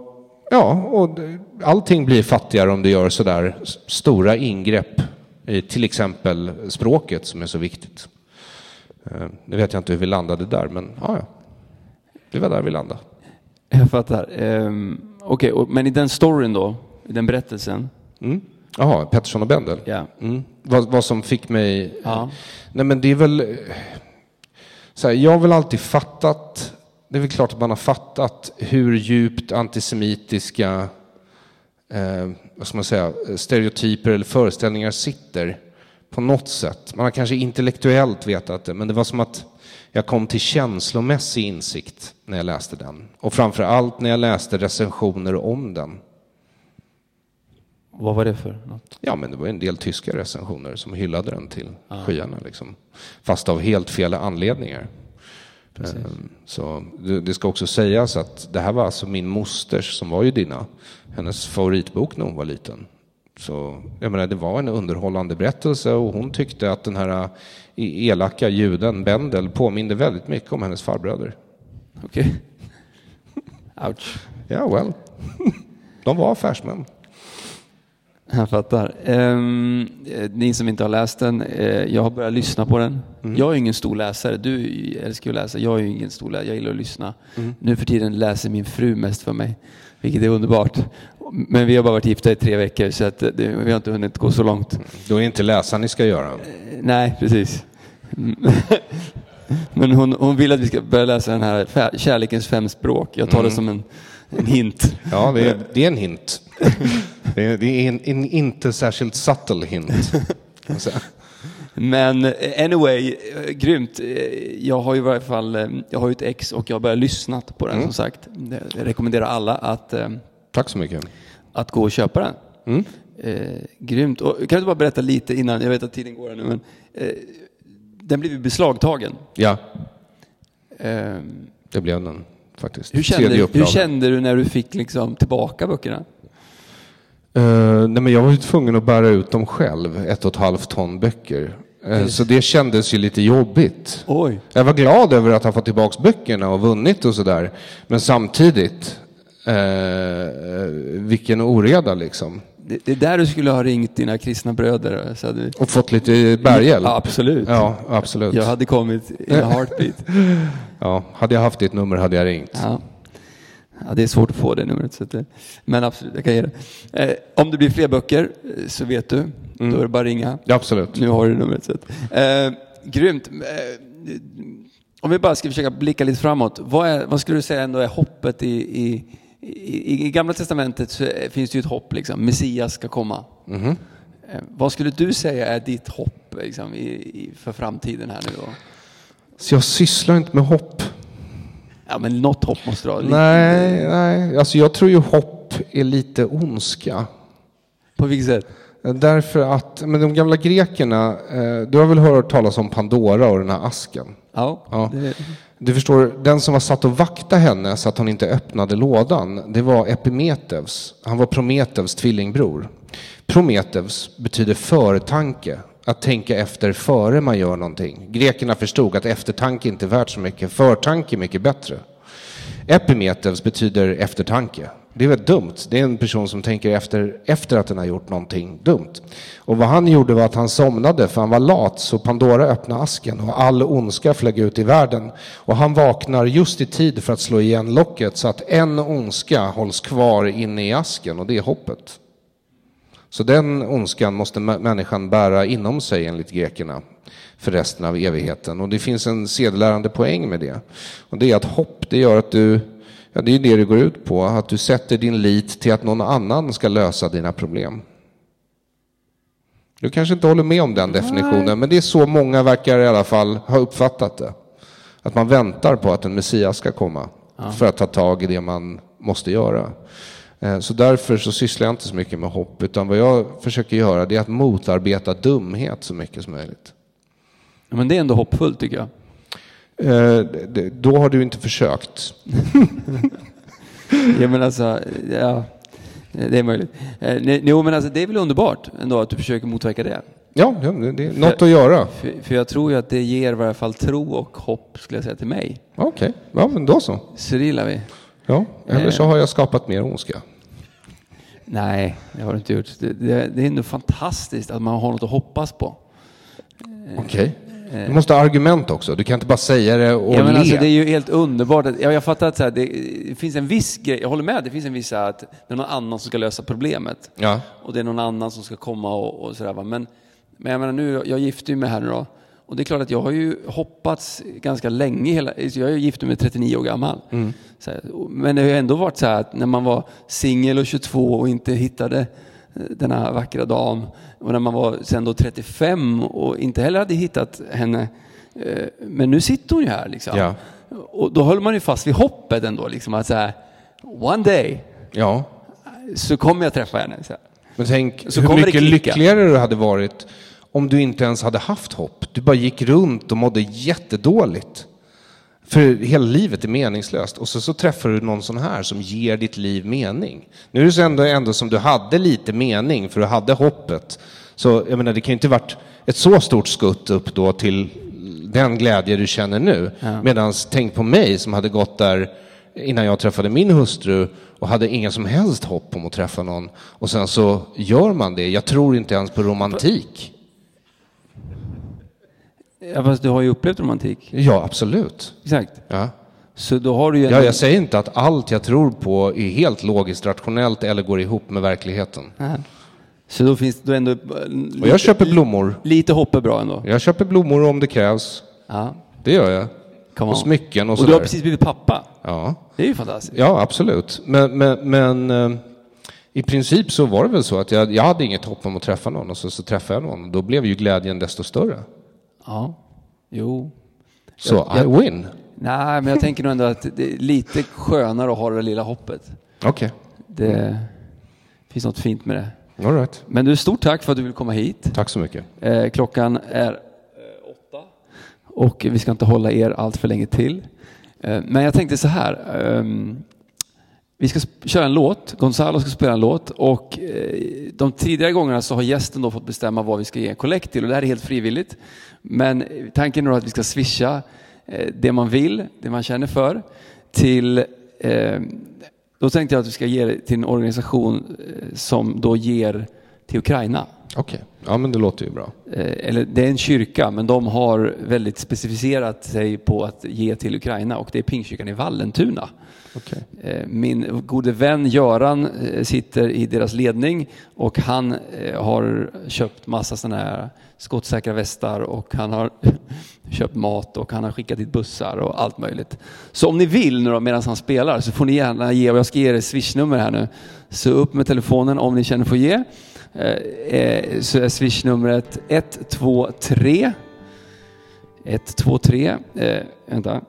Speaker 2: ja, och allting blir fattigare om du gör sådär stora ingrepp i till exempel språket som är så viktigt. Eh, nu vet jag inte hur vi landade där, men ja, ja. Det var där vi landade.
Speaker 1: Jag fattar. Um, Okej, okay, men i den storyn då, i den berättelsen.
Speaker 2: Mm. Jaha, Pettersson och Bendel?
Speaker 1: Ja.
Speaker 2: Mm. Vad, vad, som fick mig...
Speaker 1: Ja.
Speaker 2: Nej, men det är väl... Så här, jag har väl alltid fattat det är väl klart att man har fattat hur djupt antisemitiska eh, vad ska man säga, stereotyper eller föreställningar sitter på något sätt. Man har kanske intellektuellt vetat det, men det var som att jag kom till känslomässig insikt när jag läste den. Och framför allt när jag läste recensioner om den.
Speaker 1: Vad var det för något?
Speaker 2: Ja, men det var en del tyska recensioner som hyllade den till ah. skyarna. Liksom. Fast av helt fel anledningar. Precis. Ehm, så det ska också sägas att det här var alltså min mosters, som var ju dina, hennes favoritbok när hon var liten. Så jag menar, det var en underhållande berättelse och hon tyckte att den här eh, elaka juden Bendel påminde väldigt mycket om hennes farbröder.
Speaker 1: Okej. Okay. (laughs) Ouch.
Speaker 2: Ja, yeah, well. De var affärsmän.
Speaker 1: Jag fattar. Um, ni som inte har läst den, uh, jag har börjat lyssna på den. Mm. Jag är ingen stor läsare. Du älskar att läsa. Jag är ingen stor läsare. Jag gillar att lyssna. Mm. Nu för tiden läser min fru mest för mig, vilket är underbart. Men vi har bara varit gifta i tre veckor så att det, vi har inte hunnit gå så långt.
Speaker 2: Då är det inte läsa ni ska göra? Uh,
Speaker 1: nej, precis. Men hon, hon vill att vi ska börja läsa den här Kärlekens fem språk. Jag tar mm. det som en, en hint.
Speaker 2: Ja, det är, det är en hint. Det är, det är en, en, inte särskilt subtle hint.
Speaker 1: Men eh, anyway, eh, grymt. Eh, jag har ju i varje fall, jag har ju ett ex och jag har börjat lyssna på den mm. som sagt. Jag rekommenderar alla att
Speaker 2: Tack så mycket.
Speaker 1: Att gå och köpa den. Mm. Eh, grymt. Och, kan du bara berätta lite innan, jag vet att tiden går nu, men eh, den blev beslagtagen.
Speaker 2: Ja. Eh, det blev den faktiskt.
Speaker 1: Hur kände, hur kände du när du fick liksom tillbaka böckerna?
Speaker 2: Uh, nej men jag var ju tvungen att bära ut dem själv, ett och ett halvt ton böcker. Uh, så det kändes ju lite jobbigt.
Speaker 1: Oj.
Speaker 2: Jag var glad över att ha fått tillbaka böckerna och vunnit och sådär. Men samtidigt, uh, vilken oreda liksom.
Speaker 1: Det, det är där du skulle ha ringt dina kristna bröder. Så
Speaker 2: du... Och fått lite bärhjälp?
Speaker 1: Ja, absolut.
Speaker 2: Ja, absolut.
Speaker 1: Jag hade kommit i en heartbeat. (laughs)
Speaker 2: ja, hade jag haft ditt nummer hade jag ringt.
Speaker 1: Ja. Ja, det är svårt att få det numret. Så det, men absolut, jag kan ge det. Eh, om det blir fler böcker eh, så vet du. Mm. Då är det bara att ringa.
Speaker 2: Ja, absolut.
Speaker 1: Nu har du numret. Så. Eh, grymt. Eh, om vi bara ska försöka blicka lite framåt. Vad, är, vad skulle du säga ändå är hoppet i, i, i, i Gamla Testamentet så finns det ju ett hopp, liksom. Messias ska komma. Mm. Eh, vad skulle du säga är ditt hopp liksom, i, för framtiden här nu då?
Speaker 2: Så jag sysslar inte med hopp.
Speaker 1: Ja, men något hopp måste du ha.
Speaker 2: Nej, nej. Alltså jag tror ju hopp är lite ondska.
Speaker 1: På vilket sätt?
Speaker 2: Därför att, men de gamla grekerna, eh, du har väl hört talas om Pandora och den här asken?
Speaker 1: Ja. ja. Det...
Speaker 2: Du förstår, den som var satt och vakta henne så att hon inte öppnade lådan, det var Epimetheus. Han var Prometeus tvillingbror. Prometeus betyder förtanke, att tänka efter före man gör någonting. Grekerna förstod att eftertanke inte är värt så mycket, förtanke är mycket bättre. Epimetheus betyder eftertanke. Det är väl dumt. Det är en person som tänker efter, efter att den har gjort någonting dumt. Och vad han gjorde var att han somnade för han var lat så Pandora öppnade asken och all ondska flög ut i världen. Och han vaknar just i tid för att slå igen locket så att en ondska hålls kvar inne i asken och det är hoppet. Så den ondskan måste människan bära inom sig enligt grekerna för resten av evigheten. Och det finns en sedelärande poäng med det. Och det är att hopp, det gör att du, ja det är det det går ut på, att du sätter din lit till att någon annan ska lösa dina problem. Du kanske inte håller med om den definitionen, Nej. men det är så många verkar i alla fall ha uppfattat det. Att man väntar på att en Messias ska komma ja. för att ta tag i det man måste göra. Eh, så därför så sysslar jag inte så mycket med hopp, utan vad jag försöker göra det är att motarbeta dumhet så mycket som möjligt.
Speaker 1: Men det är ändå hoppfullt tycker jag.
Speaker 2: Eh, då har du inte försökt. (laughs)
Speaker 1: ja men alltså, ja, det är möjligt. Eh, jo men alltså det är väl underbart ändå att du försöker motverka det.
Speaker 2: Ja, det är något för, att göra.
Speaker 1: För, för, jag tror ju att det ger i varje fall tro och hopp skulle jag säga till mig.
Speaker 2: Okej, okay. ja men då så.
Speaker 1: Så det gillar vi.
Speaker 2: Ja, eller så har jag skapat mer ondska.
Speaker 1: Nej, det har du inte gjort. Det, det, det är ändå fantastiskt att man har något att hoppas på.
Speaker 2: Okej. Okay. Du måste ha argument också. Du kan inte bara säga det och
Speaker 1: ja, men
Speaker 2: le.
Speaker 1: Alltså, det är ju helt underbart. Jag, jag fattar att så här, det, det, finns en viss grej. Jag håller med. Det finns en viss att det är någon annan som ska lösa problemet.
Speaker 2: Ja.
Speaker 1: Och det är någon annan som ska komma och, och sådär. Men, men jag menar nu, jag gifte mig här nu då. Och det är klart att jag har ju hoppats ganska länge. Hela, jag är ju gift med 39 år gammal.
Speaker 2: Mm.
Speaker 1: Här, men det har ju ändå varit så här att när man var singel och 22 och inte hittade eh, denna vackra dam och när man var sen då 35 och inte heller hade hittat henne. eh, Men nu sitter hon ju här liksom.
Speaker 2: Ja.
Speaker 1: Och då håller man ju fast vid hoppet ändå liksom att så här, one day
Speaker 2: Ja.
Speaker 1: så kommer jag träffa henne. Så här.
Speaker 2: Men tänk
Speaker 1: Så
Speaker 2: hur mycket lyckligare du hade varit om du inte ens hade haft hopp. Du bara gick runt och mådde jättedåligt. För hela livet är meningslöst. Och så, så träffar du någon sån här som ger ditt liv mening. Nu är det så ändå, ändå som du hade lite mening, för du hade hoppet. Så jag menar, det kan ju inte varit ett så stort skutt upp då till den glädje du känner nu.
Speaker 1: Ja.
Speaker 2: Medan tänk på mig som hade gått där innan jag träffade min hustru och hade inga som helst hopp om att träffa någon. Och sen så gör man det. Jag tror inte ens på romantik.
Speaker 1: Ja, fast du har ju upplevt romantik.
Speaker 2: Ja, absolut.
Speaker 1: Exakt.
Speaker 2: Ja.
Speaker 1: Så då har du ju
Speaker 2: Ja, jag säger inte att allt jag tror på är helt logiskt rationellt eller går ihop med verkligheten.
Speaker 1: Ja. Så då finns det ändå
Speaker 2: Och jag köper blommor.
Speaker 1: lite hopp är bra ändå.
Speaker 2: Jag köper blommor om det krävs.
Speaker 1: Ja,
Speaker 2: Det gör jag. Och smycken och
Speaker 1: Och du har
Speaker 2: sådär.
Speaker 1: precis blivit pappa.
Speaker 2: Ja.
Speaker 1: Det är ju fantastiskt.
Speaker 2: ja, absolut. Men, men, men eh, i princip så var det väl så att jag, jag hade inget hopp om att träffa någon och så, så träffade jag någon. Då blev ju glädjen desto större.
Speaker 1: Ja, jo.
Speaker 2: Så
Speaker 1: Jag-
Speaker 2: I win.
Speaker 1: Nej, men jag tänker nog ändå att det är lite skönare att ha det lilla hoppet.
Speaker 2: Okej,
Speaker 1: Det finns något fint med det.
Speaker 2: all right.
Speaker 1: Men du, stort tack för att du vill komma hit.
Speaker 2: Tack så mycket.
Speaker 1: Eh, klockan är eh, åtta och vi ska inte hålla er allt för länge till. Eh, men jag tänkte så här vi ska köra en låt. Gonzalo ska spela en låt och eh, de tidigare gångerna så har gästen då fått bestämma vad vi ska ge en kollekt till och det här är helt frivilligt. Men eh, tanken är då att vi ska swisha eh, det man vill, det man känner för till då tänkte jag att vi ska ge det till en organisation som då ger till Ukraina.
Speaker 2: Okej, ja men det låter ju bra.
Speaker 1: Eh, eller det är en kyrka, men de har väldigt specificerat sig på att ge till Ukraina och det är Pingstkyrkan i Vallentuna.
Speaker 2: Okej.
Speaker 1: Eh, Min gode vän Göran eh, sitter i deras ledning och han har köpt massa sådana här skottsäkra västar och han har (laughs) köpt mat och han har skickat dit bussar och allt möjligt. Så om ni vill nu då medan han spelar så får ni gärna ge, och jag ska ge er ett swishnummer här nu. Så upp med telefonen om ni känner för att ge. Eh, eh, Så är swishnumret 123 123, eh, vänta,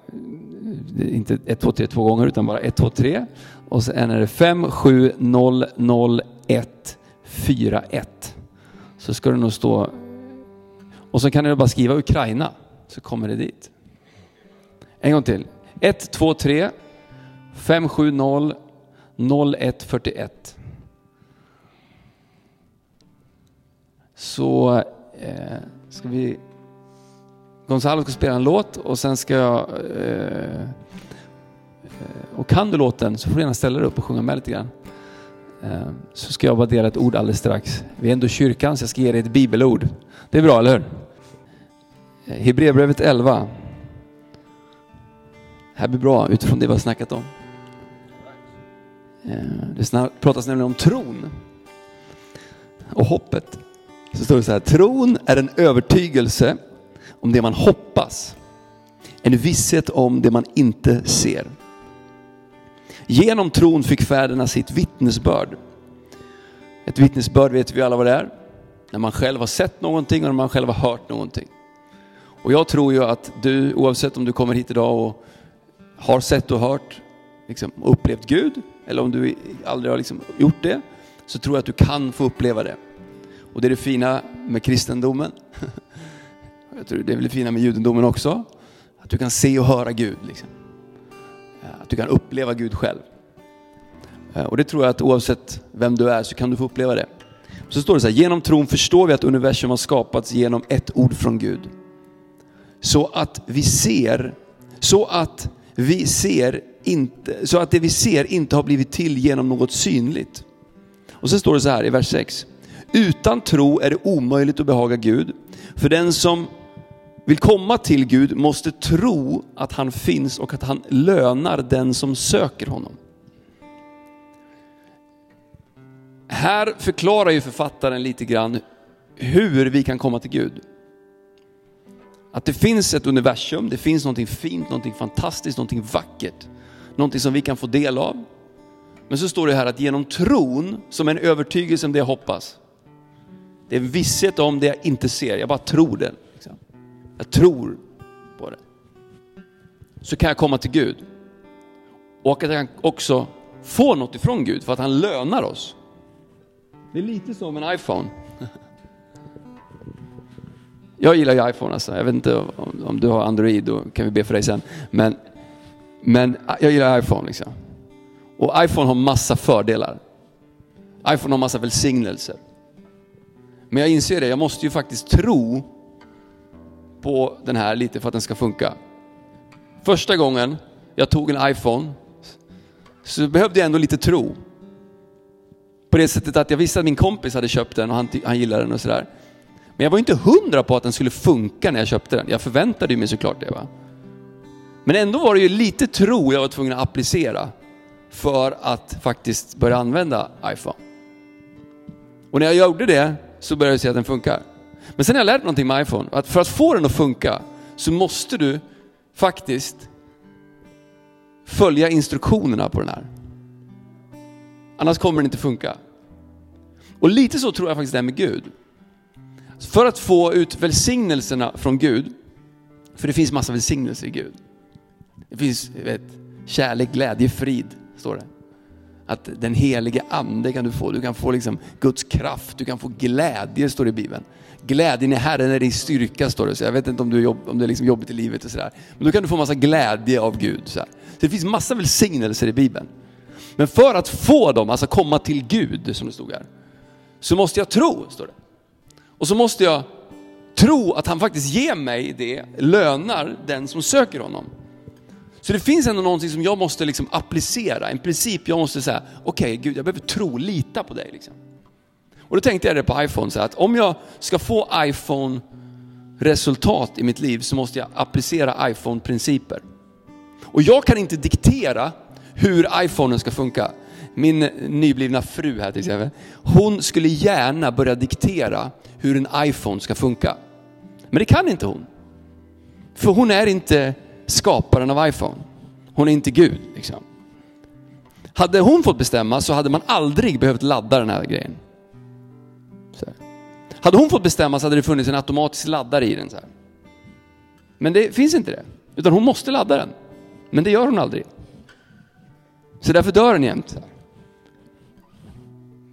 Speaker 1: inte 123 två gånger utan bara 123 och sen är det 57000141. Så ska det nog stå, och så kan du bara skriva Ukraina så kommer det dit. En gång till. 123 570 0141. Så eh, ska vi Gonzalo ska spela en låt och sen ska jag... Eh, eh, och kan du låten så får du gärna ställa dig upp och sjunga med lite grann. Eh, så ska jag bara dela ett ord alldeles strax. Vi är ändå kyrkan så jag ska ge dig ett bibelord. Det är bra, eller hur? Eh, Hebreerbrevet 11. Det här blir bra utifrån det vi har snackat om. Eh, det pratas nämligen om tron och hoppet. Så står det så här, tron är en övertygelse om det man hoppas. En visshet om det man inte ser. Genom tron fick fäderna sitt vittnesbörd. Ett vittnesbörd vet vi alla vad det är. När man själv har sett någonting och när man själv har hört någonting. Och jag tror ju att du, oavsett om du kommer hit idag och har sett och hört, liksom, och upplevt Gud, eller om du aldrig har liksom gjort det, så tror jag att du kan få uppleva det. Och det är det fina med kristendomen. (laughs) Jag tror det är väl det fina med judendomen också. Att du kan se och höra Gud. Liksom. Att du kan uppleva Gud själv. Och det tror jag att oavsett vem du är så kan du få uppleva det. Så står det så här, genom tron förstår vi att universum har skapats genom ett ord från Gud. Så att vi ser, så att vi ser inte, så att det vi ser inte har blivit till genom något synligt. Och så står det så här i vers 6. Utan tro är det omöjligt att behaga Gud. För den som vill komma till Gud måste tro att han finns och att han lönar den som söker honom. Här förklarar ju författaren lite grann hur vi kan komma till Gud. Att det finns ett universum, det finns någonting fint, någonting fantastiskt, någonting vackert. Någonting som vi kan få del av. Men så står det här att genom tron, som är en övertygelse om det jag hoppas. Det är en visshet om det jag inte ser, jag bara tror det. Liksom. Jag tror på det. Så kan jag komma till Gud. Och att jag kan också få något ifrån Gud för att han lönar oss. Det är lite som en iPhone. (laughs) Jag gillar ju iPhone alltså. Jag vet inte om, om, du har Android, då kan vi be för dig sen. Men, men jag gillar iPhone liksom. Och iPhone har massa fördelar. iPhone har massa välsignelser. Men jag inser det, jag måste ju faktiskt tro på den här lite för att den ska funka. Första gången jag tog en iPhone så behövde jag ändå lite tro. På det sättet att jag visste att min kompis hade köpt den och han, han gillade den och sådär. Men jag var inte hundra på att den skulle funka när jag köpte den. Jag förväntade mig såklart det. Va? Men ändå var det ju lite tro jag var tvungen att applicera för att faktiskt börja använda iPhone. Och när jag gjorde det så börjar du se att den funkar. Men sen har jag lärt mig någonting med iPhone, att för att få den att funka så måste du faktiskt följa instruktionerna på den här. Annars kommer den inte funka. Och lite så tror jag faktiskt det är med Gud. För att få ut välsignelserna från Gud, för det finns massa välsignelser i Gud. Det finns vet, kärlek, glädje, frid, står det. Att den helige ande kan du få, du kan få liksom Guds kraft, du kan få glädje, står det i Bibeln. Glädjen i Herren är din styrka, står det. Så jag vet inte om, du jobb, om det är liksom jobbigt i livet och sådär. Men då kan du få massa glädje av Gud. Så, så det finns massa välsignelser i Bibeln. Men för att få dem, alltså komma till Gud, som det stod här, så måste jag tro, står det. Och så måste jag tro att han faktiskt ger mig det, lönar den som söker honom. Så det finns ändå någonting som jag måste liksom applicera, en princip jag måste säga, okej okay, Gud jag behöver tro, lita på dig. Liksom. Och då tänkte jag det på iPhone, så att om jag ska få iPhone-resultat i mitt liv så måste jag applicera iPhone-principer. Och jag kan inte diktera hur iPhonen ska funka. Min nyblivna fru här till exempel, hon skulle gärna börja diktera hur en iPhone ska funka. Men det kan inte hon. För hon är inte skaparen av iPhone. Hon är inte Gud. Liksom. Hade hon fått bestämma så hade man aldrig behövt ladda den här grejen. Så här. Hade hon fått bestämma så hade det funnits en automatisk laddare i den. Så här. Men det finns inte det. Utan hon måste ladda den. Men det gör hon aldrig. Så därför dör den jämt.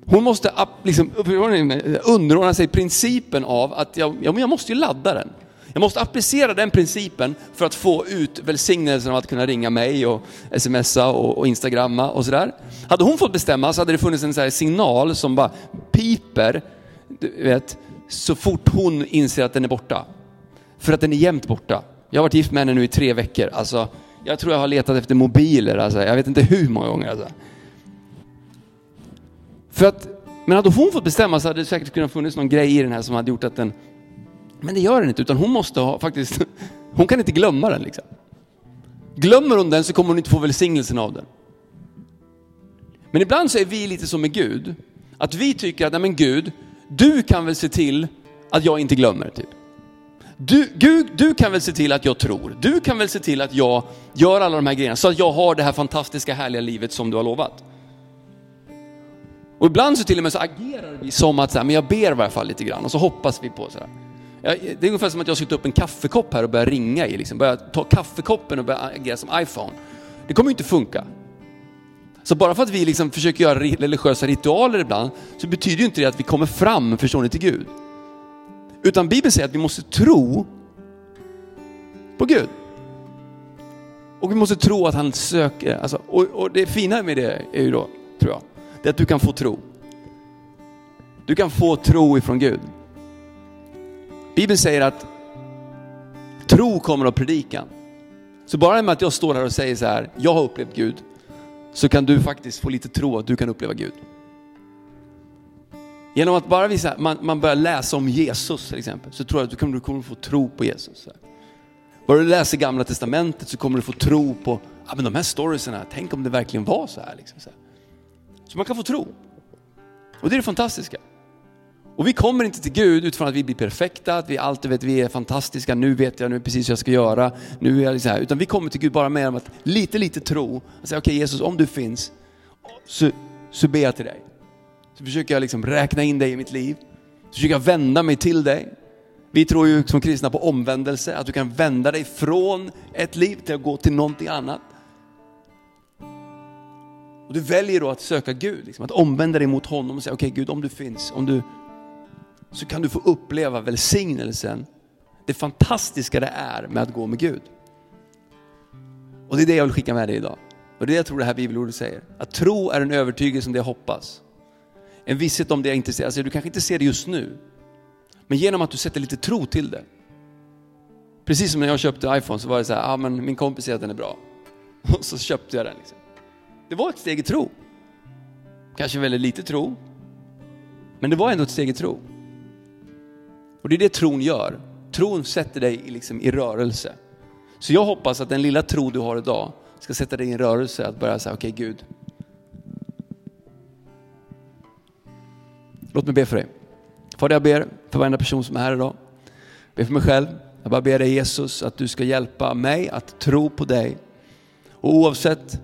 Speaker 1: Hon måste liksom, liksom, underordna sig principen av att jag, jag måste ju ladda den. Jag måste applicera den principen för att få ut välsignelsen av att kunna ringa mig och smsa och, och instagramma och sådär. Hade hon fått bestämma så hade det funnits en sån signal som bara piper, du vet, så fort hon inser att den är borta. För att den är jämt borta. Jag har varit gift med henne nu i tre veckor. Alltså, jag tror jag har letat efter mobiler, alltså. jag vet inte hur många gånger. Alltså. För att, men hade hon fått bestämma så hade det säkert kunnat funnits någon grej i den här som hade gjort att den... Men det gör den inte, utan hon måste ha faktiskt... (laughs) Hon kan inte glömma den liksom. Glömmer hon den så kommer hon inte få välsignelsen av den. Men ibland så är vi lite som med Gud, att vi tycker att, nej men Gud, du kan väl se till att jag inte glömmer. Typ. Du, Gud, du kan väl se till att jag tror. Du kan väl se till att jag gör alla de här grejerna så att jag har det här fantastiska härliga livet som du har lovat. Och ibland så till och med så agerar vi som att så här, men jag ber i alla fall lite grann och så hoppas vi på sådär. Det är ungefär som att jag skulle ta upp en kaffekopp här och börja ringa i, liksom. börja ta kaffekoppen och börja agera som iPhone. Det kommer ju inte funka. Så bara för att vi liksom försöker göra religiösa ritualer ibland, så betyder ju inte det att vi kommer fram, förstår ni, till Gud. Utan Bibeln säger att vi måste tro på Gud. Och vi måste tro att han söker, alltså, och, och det fina med det är ju då, tror jag, det är att du kan få tro. Du kan få tro ifrån Gud. Bibeln säger att tro kommer av predikan. Så bara med att jag står här och säger så här, jag har upplevt Gud, så kan du faktiskt få lite tro att du kan uppleva Gud. Genom att bara visa, man, man börjar läsa om Jesus till exempel, så tror jag att du kommer, du kommer få tro på Jesus. Bara du läser gamla testamentet så kommer du få tro på, ja men de här storiesarna, tänk om det verkligen var så här. Liksom, så, här. så man kan få tro. Och det är det fantastiska. Och vi kommer inte till Gud utifrån att vi blir perfekta, att vi alltid vet att vi är fantastiska, nu vet jag nu precis hur jag ska göra, nu är jag så här. Utan vi kommer till Gud bara med att lite, lite tro. Att säga, okej okay, Jesus, om du finns, så, så ber jag till dig. Så försöker jag liksom räkna in dig i mitt liv. Så försöker jag vända mig till dig. Vi tror ju som kristna på omvändelse, att du kan vända dig från ett liv till att gå till någonting annat. Och du väljer då att söka Gud, liksom, att omvända dig mot honom och säga, okej okay, Gud om du finns, om du, så kan du få uppleva välsignelsen, det fantastiska det är med att gå med Gud. Och det är det jag vill skicka med dig idag. Och det är det jag tror det här bibelordet säger. Att tro är en övertygelse om det jag hoppas. En visshet om det jag inte ser. Alltså du kanske inte ser det just nu, men genom att du sätter lite tro till det. Precis som när jag köpte iPhone så var det så här, ah, men min kompis säger att den är bra. (laughs) Och så köpte jag den. Liksom. Det var ett steg i tro. Kanske väldigt lite tro, men det var ändå ett steg i tro. Och det är det tron gör. Tron sätter dig liksom i rörelse. Så jag hoppas att den lilla tro du har idag ska sätta dig i en rörelse att börja säga, okej okay, Gud. Låt mig be för dig. Fader jag ber för varenda person som är här idag. Jag ber för mig själv. Jag bara ber dig Jesus att du ska hjälpa mig att tro på dig. Och oavsett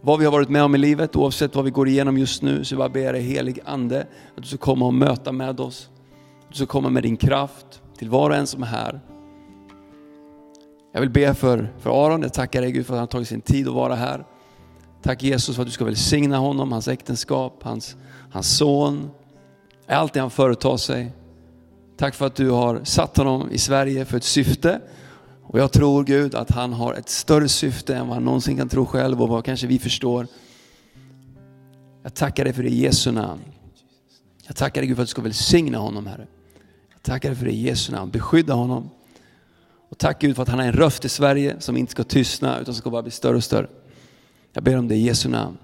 Speaker 1: vad vi har varit med om i livet, oavsett vad vi går igenom just nu, så jag bara ber dig helig ande att du ska komma och möta med oss. Du ska komma med din kraft till var och en som är här. Jag vill be för, för Aron, jag tackar dig Gud för att han har tagit sin tid att vara här. Tack Jesus för att du ska välsigna honom, hans äktenskap, hans, hans son, allt det han företar sig. Tack för att du har satt honom i Sverige för ett syfte. Och jag tror Gud att han har ett större syfte än vad han någonsin kan tro själv och vad kanske vi förstår. Jag tackar dig för det i Jesu namn. Jag tackar dig Gud för att du ska välsigna honom Herre. Tackar dig för det i Jesu namn. Beskydda honom. Och tack Gud för att han har en röst i Sverige som inte ska tystna utan ska bara bli större och större. Jag ber om det i Jesu namn.